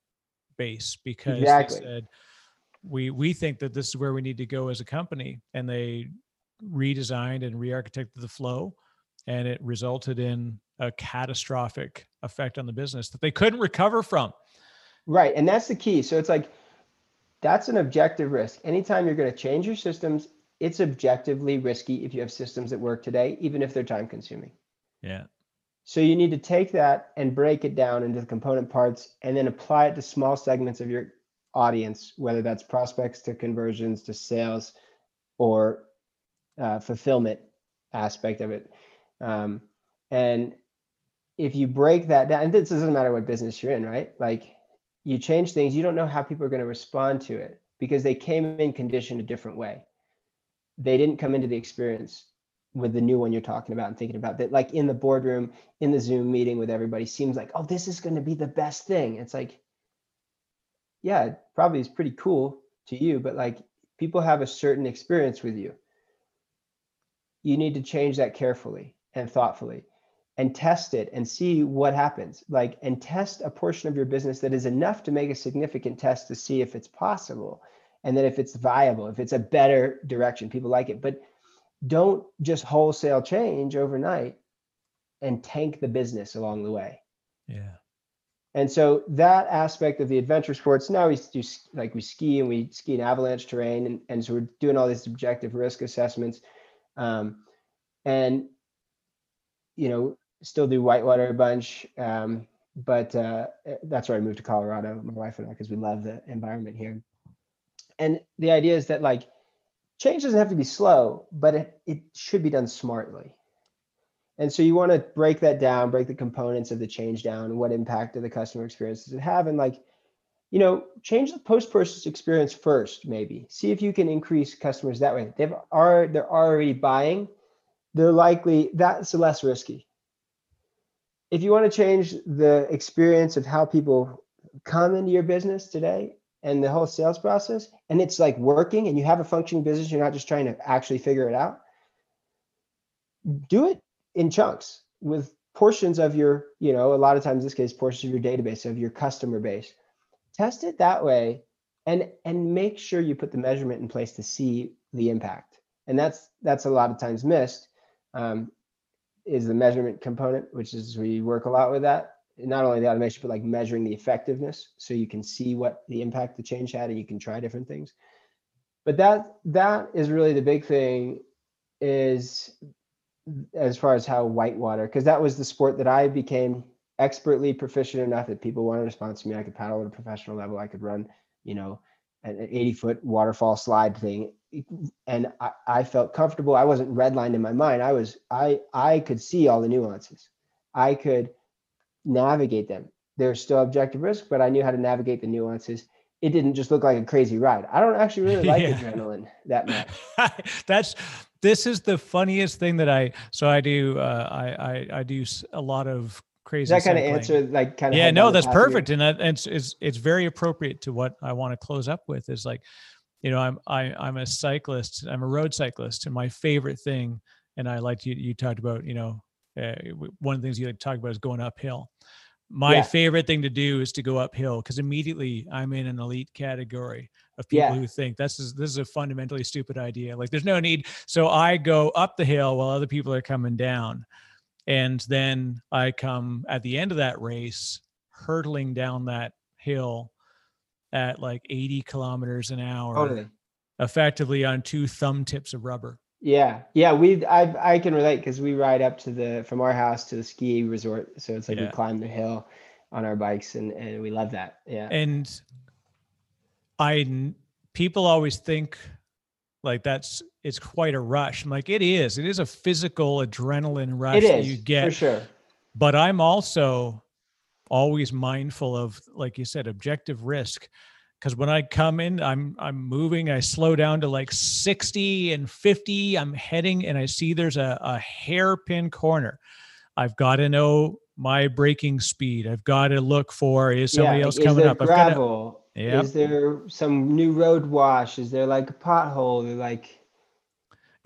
base because exactly. they said we we think that this is where we need to go as a company. And they redesigned and re-architected the flow and it resulted in a catastrophic effect on the business that they couldn't recover from. Right and that's the key. So it's like that's an objective risk. Anytime you're going to change your systems it's objectively risky if you have systems that work today even if they're time consuming yeah. So you need to take that and break it down into the component parts and then apply it to small segments of your audience, whether that's prospects to conversions to sales or uh, fulfillment aspect of it. Um, and if you break that down, and this doesn't matter what business you're in, right? Like you change things, you don't know how people are going to respond to it because they came in conditioned a different way. They didn't come into the experience with the new one you're talking about and thinking about that like in the boardroom in the zoom meeting with everybody seems like oh this is going to be the best thing. It's like yeah it probably is pretty cool to you but like people have a certain experience with you. You need to change that carefully and thoughtfully and test it and see what happens like and test a portion of your business that is enough to make a significant test to see if it's possible and then if it's viable if it's a better direction. People like it but don't just wholesale change overnight and tank the business along the way. Yeah. And so that aspect of the adventure sports, now we do like we ski and we ski in avalanche terrain. And, and so we're doing all these objective risk assessments. Um, and, you know, still do whitewater a bunch. Um, but uh, that's where I moved to Colorado, my wife and I, because we love the environment here. And the idea is that like change doesn't have to be slow, but it, it should be done smartly. And so you want to break that down, break the components of the change down, what impact do the customer experience does it have? And like, you know, change the post-purchase experience first, maybe. See if you can increase customers that way. They've are they're already buying, they're likely that's less risky. If you want to change the experience of how people come into your business today and the whole sales process, and it's like working and you have a functioning business, you're not just trying to actually figure it out, do it in chunks with portions of your, you know, a lot of times this case, portions of your database of your customer base. Test it that way and and make sure you put the measurement in place to see the impact. And that's that's a lot of times missed. Um, is the measurement component, which is we work a lot with that. Not only the automation, but like measuring the effectiveness, so you can see what the impact the change had, and you can try different things. But that that is really the big thing, is as far as how whitewater, because that was the sport that I became expertly proficient enough that people wanted to sponsor me. I could paddle at a professional level. I could run, you know, an 80 foot waterfall slide thing. And I, I felt comfortable. I wasn't redlined in my mind. I was, I, I could see all the nuances. I could navigate them. There's still objective risk, but I knew how to navigate the nuances. It didn't just look like a crazy ride. I don't actually really like *laughs* yeah. adrenaline that much. *laughs* That's this is the funniest thing that I so I do uh, I, I I do a lot of crazy. Does that kind of answer like kind of yeah no that's perfect and that, it's it's it's very appropriate to what I want to close up with is like you know I'm I, I'm a cyclist I'm a road cyclist and my favorite thing and I like you you talked about you know uh, one of the things you like to talk about is going uphill my yeah. favorite thing to do is to go uphill because immediately I'm in an elite category of people yeah. who think this is this is a fundamentally stupid idea. Like there's no need. So I go up the hill while other people are coming down. And then I come at the end of that race hurtling down that hill at like 80 kilometers an hour. Totally. Effectively on two thumb tips of rubber. Yeah, yeah, we I I can relate because we ride up to the from our house to the ski resort, so it's like yeah. we climb the hill on our bikes, and and we love that. Yeah, and I people always think like that's it's quite a rush. I'm like it is. It is a physical adrenaline rush that you get for sure. But I'm also always mindful of, like you said, objective risk because when I come in, I'm I'm moving. I slow down to like 60 and 50. I'm heading, and I see there's a, a hairpin corner. I've got to know my braking speed. I've got to look for is somebody yeah, else is coming up. Gravel. I've gotta, Is there some new road wash? Is there like a pothole? like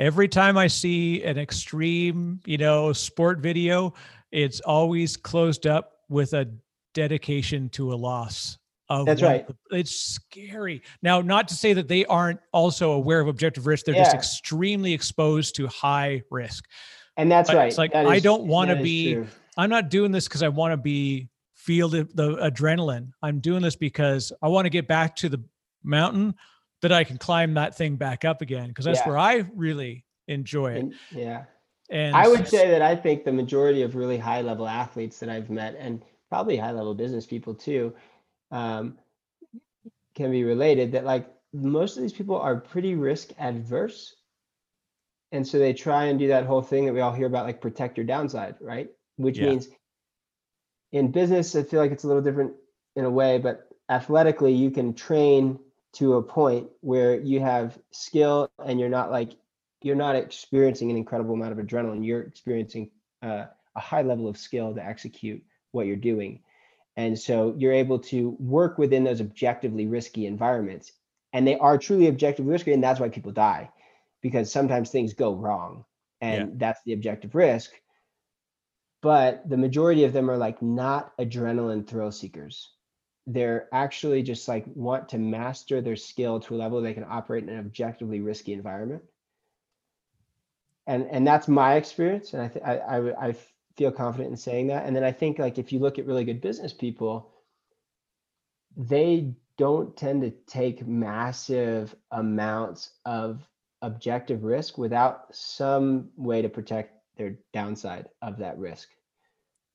every time I see an extreme, you know, sport video, it's always closed up with a dedication to a loss that's right. it's scary. Now, not to say that they aren't also aware of objective risk; they're yeah. just extremely exposed to high risk. And that's but right. It's like I don't want to be. I'm not doing this because I want to be feel the, the adrenaline. I'm doing this because I want to get back to the mountain that I can climb that thing back up again because that's yeah. where I really enjoy it. And, yeah. And I would say that I think the majority of really high level athletes that I've met and probably high level business people too um, can be related that like most of these people are pretty risk adverse. And so they try and do that whole thing that we all hear about like protect your downside right? Which yeah. means in business i feel like it's a little different in a way but athletically you can train to a point where you have skill and you're not like you're not experiencing an incredible amount of adrenaline. You're experiencing uh, a high level of skill to execute what you're doing and so you're able to work within those objectively risky environments. And they are truly objectively risky. And that's why people die because sometimes things go wrong. And yeah. that's the objective risk. But the majority of them are like not adrenaline thrill seekers. They're actually just like want to master their skill to a level they can operate in an objectively risky environment. And and that's my experience. And I th- I, I I feel confident in saying that. And then I think like if you look at really good business people, they don't tend to take massive amounts of objective risk without some way to protect their downside of that risk.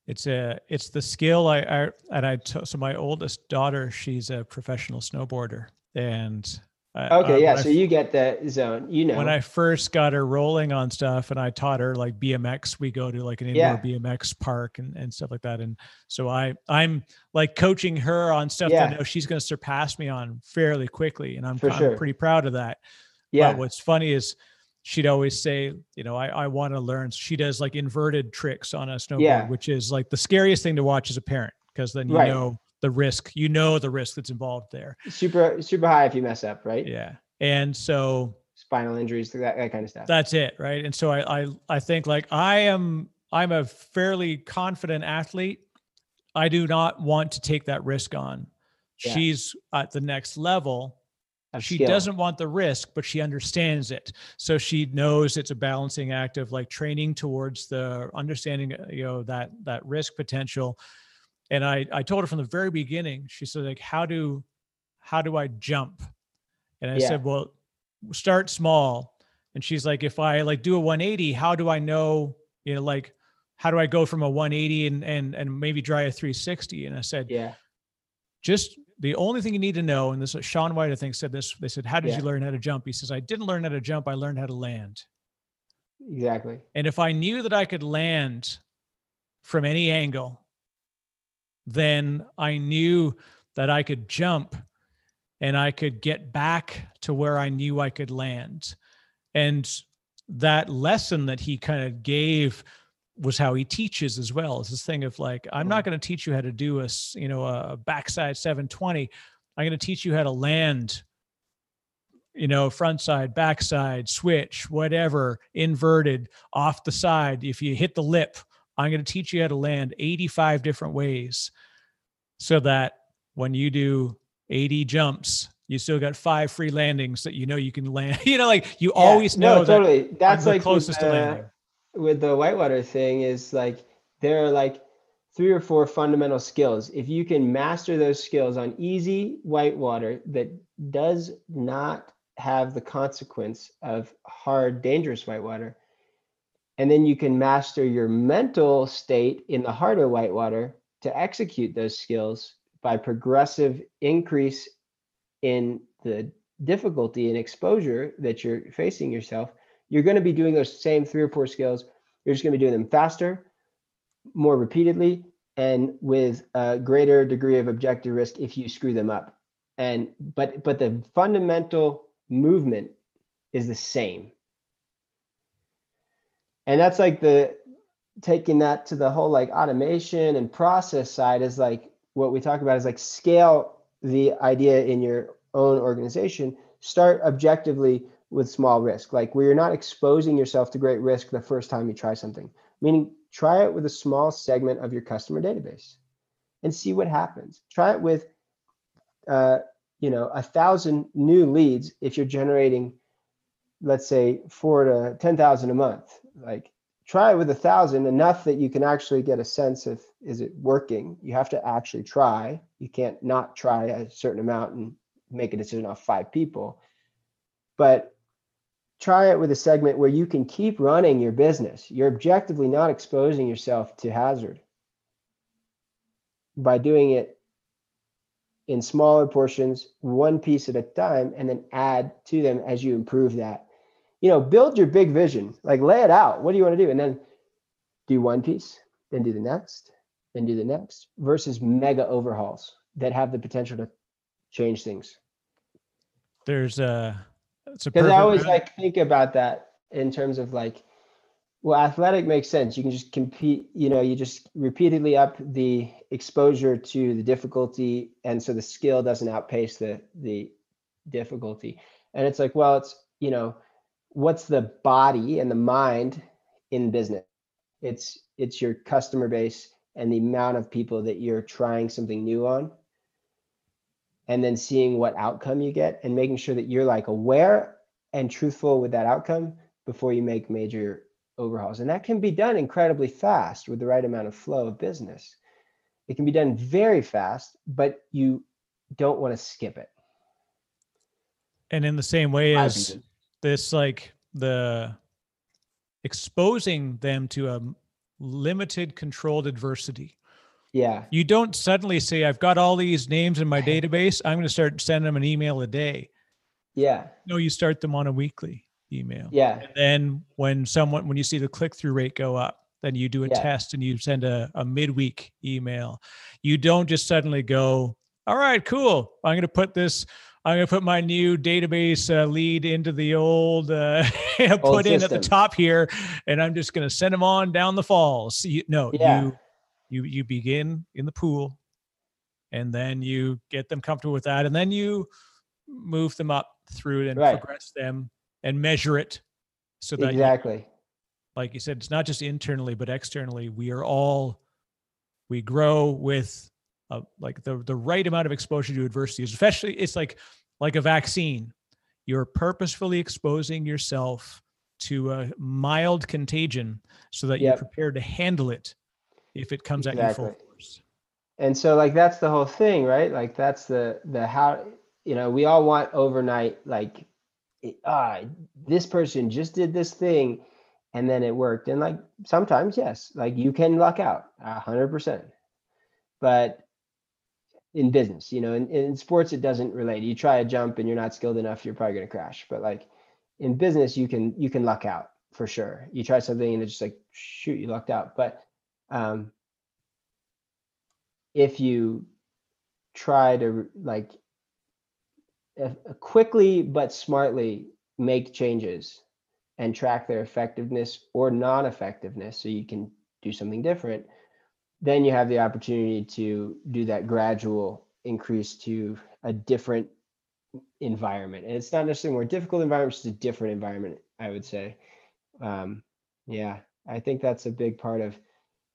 It's a it's the skill I, I and I t- so my oldest daughter she's a professional snowboarder and okay, uh, yeah. So I, you get the zone, you know. When I first got her rolling on stuff and I taught her like BMX, we go to like an indoor yeah. BMX park and, and stuff like that. And so I I'm like coaching her on stuff yeah. that I know she's gonna surpass me on fairly quickly. And I'm, I'm sure. pretty proud of that. Yeah. But what's funny is she'd always say, you know, I, I want to learn. She does like inverted tricks on a snowboard, yeah. which is like the scariest thing to watch as a parent because then you right. know the risk you know the risk that's involved there. Super super high if you mess up right? Yeah. And so spinal injuries that, that kind of stuff. That's it right? And so I, I i think like i am i'm a fairly confident athlete. I do not want to take that risk on. Yeah. she's at the next level. She skill. doesn't want the risk but she understands it. So she knows it's a balancing act of like training towards the understanding uh, you know that that risk potential and I, I told her from the very beginning, she said, like, how do, how do I jump? And I yeah. said, well, start small. And she's like, if I like do a 180, how do I know, you know, like, how do I go from a 180 and, and, and maybe try a 360? And I said, yeah, just the only thing you need to know, and this Shaun White, I think said this, they said, how did yeah. you learn how to jump? He says, I didn't learn how to jump. I learned how to land. Exactly. And if I knew that I could land from any angle, then I knew that I could jump and I could get back to where I knew I could land. And that lesson that he kind of gave was how he teaches as well. It's this thing of like, I'm not mm-hmm. going to teach you how to do a, you know, a backside 720. I'm going to teach you how to land, you know, front side, backside, switch, whatever, inverted, off the side. If you hit the lip, I'm going to teach you how to land 85 different ways so that when you do 80 jumps, you still got five free landings that you know you can land. *laughs* you know, like you yeah, always know no, totally. That That's like closest with the, to landing. With the whitewater thing is like there are like three or four fundamental skills. If you can master those skills on easy whitewater that does not have the consequence of hard, dangerous whitewater, and then you can master your mental state in the harder whitewater to execute those skills by progressive increase in the difficulty and exposure that you're facing yourself, you're going to be doing those same three or four skills. You're just going to be doing them faster, more repeatedly, and with a greater degree of objective risk if you screw them up. And but but the fundamental movement is the same and that's like the taking that to the whole like automation and process side is like what we talk about is like scale the idea in your own organization. Start objectively with small risk like where you're not exposing yourself to great risk the first time you try something. Meaning try it with a small segment of your customer database and see what happens. Try it with uh, you know a thousand new leads if you're generating let's say four to 10,000 a month, like try it with a thousand enough that you can actually get a sense of is it working? You have to actually try. You can't not try a certain amount and make a decision off five people. But try it with a segment where you can keep running your business. You're objectively not exposing yourself to hazard by doing it in smaller portions one piece at a time and then add to them as you improve that you know, build your big vision, like lay it out. What do you want to do? And then do one piece, then do the next, then do the next versus mega overhauls that have the potential to change things. There's uh, a, because I always like think about that in terms of like, well, athletic makes sense. You can just compete, you know, you just repeatedly up the exposure to the difficulty. And so the skill doesn't outpace the, the difficulty. And it's like, well, it's, you know, what's the body and the mind in business it's it's your customer base and the amount of people that you're trying something new on and then seeing what outcome you get and making sure that you're like aware and truthful with that outcome before you make major overhauls and that can be done incredibly fast with the right amount of flow of business it can be done very fast but you don't want to skip it. And in the same way as. This, like the exposing them to a limited controlled adversity. Yeah. You don't suddenly say, I've got all these names in my *laughs* database. I'm going to start sending them an email a day. Yeah. No, you start them on a weekly email. Yeah. And then when someone, when you see the click through rate go up, then you do a Yeah. test and you send a, a midweek email. You don't just suddenly go, all right, cool. I'm going to put this, I'm going to put my new database uh, lead into the old, uh, *laughs* put in at the top here, and I'm just going to send them on down the falls. You, no, Yeah. you, you, you begin in the pool and then you get them comfortable with that. And then you move them up through it and Right. progress them and measure it so that you Exactly. like you said, it's not just internally, but externally. We are all, we grow with uh, like the, the right amount of exposure to adversity, is especially it's like, like a vaccine. You're purposefully exposing yourself to a mild contagion so that you're prepared to handle it if it comes at you full force. and so like that's the whole thing right? Like that's the the how you know we all want overnight like it- ah this person just did this thing and then it worked. And like sometimes yes like you can luck out a hundred percent. But in business you know in, in sports it doesn't relate. You try a jump and you're not skilled enough you're probably going to crash. But like in business you can you can luck out for sure. You try something and it's just like shoot you lucked out. But um if you try to like quickly but smartly make changes and track their effectiveness or non-effectiveness so you can do something different then you have the opportunity to do that gradual increase to a different environment. And it's not necessarily more difficult environment it's just a different environment i would say. Um, yeah i think that's a big part of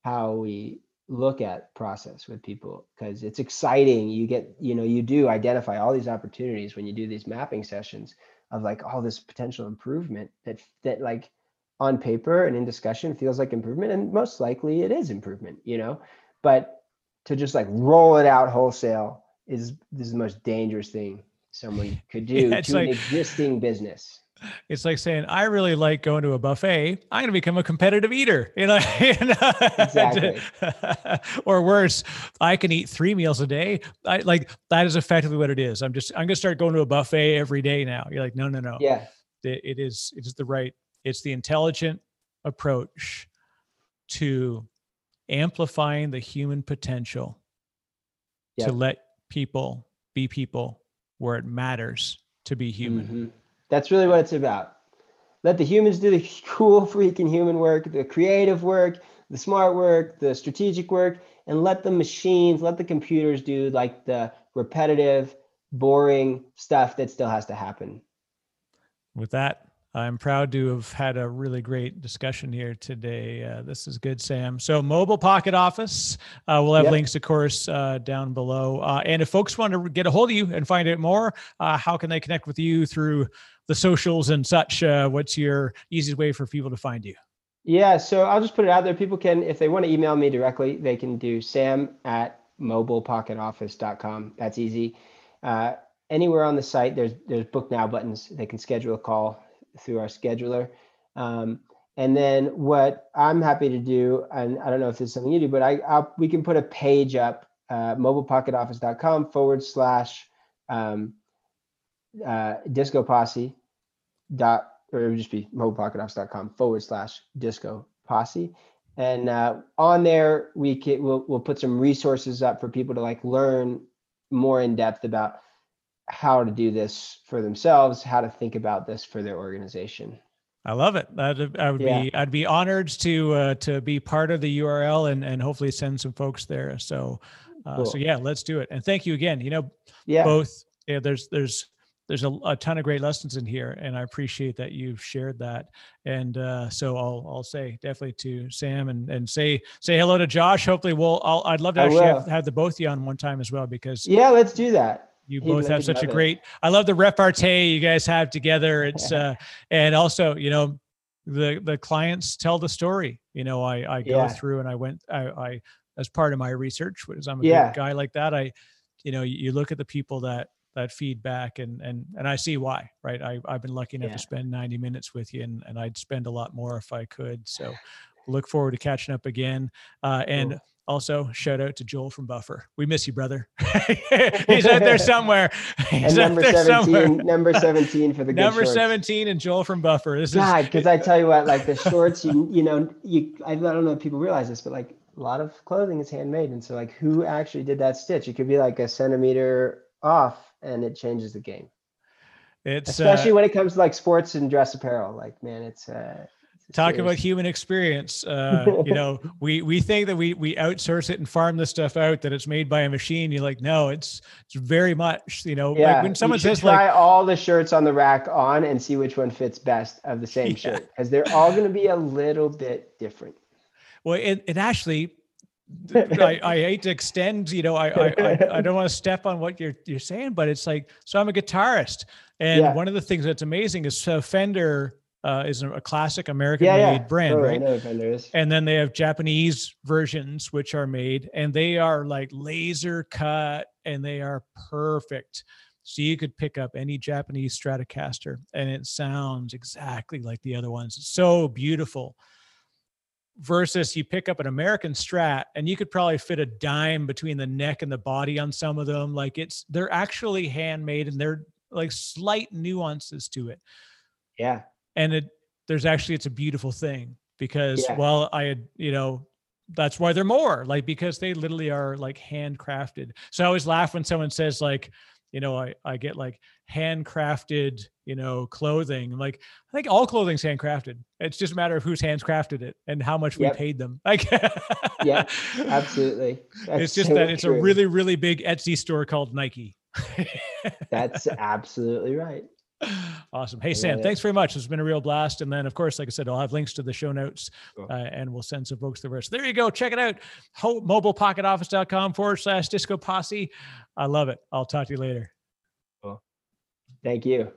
how we look at process with people because it's exciting. You get you know you do identify all these opportunities when you do these mapping sessions of like all this potential improvement that that like on paper and in discussion feels like improvement and most likely it is improvement you know but to just like roll it out wholesale is this is the most dangerous thing someone *laughs* could do Yeah, to an existing business It's like saying, I really like going to a buffet. I'm going to become a competitive eater. *laughs* You know, you know? Exactly. *laughs* or worse, I can eat three meals a day. I like that is effectively what it is. I'm just, I'm going to start going to a buffet every day now. You're like, no, no, no. yeah It, it is, it is the right, it's the intelligent approach to amplifying the human potential to let people be people where it matters to be human. Mhm. That's really what it's about. Let the humans do the *laughs* cool freaking human work, the creative work, the smart work, the strategic work, and let the machines, let the computers do like the repetitive, boring stuff that still has to happen. with that, I'm proud to have had a really great discussion here today. Uh, this is good, Sam. So, mobile pocket office. Uh, we'll have Yep. links, of course, uh, down below. Uh, and if folks want to get a hold of you and find out more, uh, how can they connect with you through the socials and such? Uh, what's your easiest way for people to find you? Yeah, so I'll just put it out there. People can, if they want to email me directly, they can do sam at mobilepocketoffice.com. That's easy. Uh, anywhere on the site, there's there's book now buttons. They can schedule a call through our scheduler. Um, and then what I'm happy to do, and I don't know if this is something you do, but I I'll, we can put a page up, uh, mobilepocketoffice.com forward slash um, uh, disco posse dot or it would just be mobilepocketoffice.com forward slash disco posse and uh, on there we can we'll, we'll put some resources up for people to like learn more in depth about how to do this for themselves how to think about this for their organization I love it. I'd, I would Yeah. be I'd be honored to uh, to be part of the URL and and hopefully send some folks there. So uh, so yeah, let's do it. And thank you again. You know, yeah both yeah, there's there's there's a, a ton of great lessons in here and i appreciate that you've shared that and uh, so i'll i'll say definitely to sam and and say say hello to josh hopefully we'll I'll, i'd love to I actually have, have the both of you on one time as well because yeah let's do that you both have such a great i love the repartee you guys have together it's *laughs* uh and also you know the the clients tell the story you know i i go Yeah. through and i went i i as part of my research because i'm a Yeah. guy like that i you know, you, you look at the people that that feedback and and and I see why, right? I I've been lucky enough Yeah. to spend 90 minutes with you and, and I'd spend a lot more if I could. So look forward to catching up again. Uh, and Cool. Also shout out to Joel from Buffer. We miss you, brother. *laughs* He's out there somewhere. *laughs* He's And number 17, somewhere. number *laughs* 17 for the good Number shorts. 17 and Joel from Buffer. This God, because I tell you what, like the shorts, you you know, you I don't know if people realize this, but like a lot of clothing is handmade, and so like who actually did that stitch? It could be like a centimeter off, and it changes the game. it's Especially uh, when it comes to like sports and dress apparel. Like man, it's uh, it's talking about human experience uh *laughs* you know we we think that we we outsource it and farm this stuff out that it's made by a machine you're like no it's it's very much you know Yeah, like when someone says like try all the shirts on the rack on and see which one fits best of the same *laughs* Yeah. shirt because they're all going to be a little bit different. well it, it actually *laughs* I, I hate to extend you know I I, I, don't want to step on what you're you're saying but it's like so i'm a guitarist and Yeah. one of the things that's amazing is uh, fender uh, is a, classic american Yeah, made yeah, brand totally, right I know what Fender is. and then they have Japanese versions which are made and they are like laser cut and they are perfect. So you could pick up any Japanese Stratocaster and it sounds exactly like the other ones. It's so beautiful. Versus you pick up an American Strat and you could probably fit a dime between the neck and the body on some of them. Like it's they're actually handmade and they're like slight nuances to it Yeah, and it there's actually it's a beautiful thing because Yeah. well i had you know that's why they're more like because they literally are like handcrafted. So i always laugh when someone says like you know i i get like handcrafted you know clothing. I'm like i think all clothing's handcrafted. It's just a matter of who's hands crafted it and how much we paid them. *laughs* Like Yeah, *laughs* absolutely. That's it's just so that it's a really really big etsy store called nike. *laughs* That's absolutely right. Awesome. Hey, Sam, it. thanks very much. It's been a real blast. And then, of course, like I said, I'll have links to the show notes Cool. uh, and we'll send some folks the rest. There you go. Check it out. Ho- mobilepocketoffice.com forward slash disco posse. I love it. I'll talk to you later. Thank you.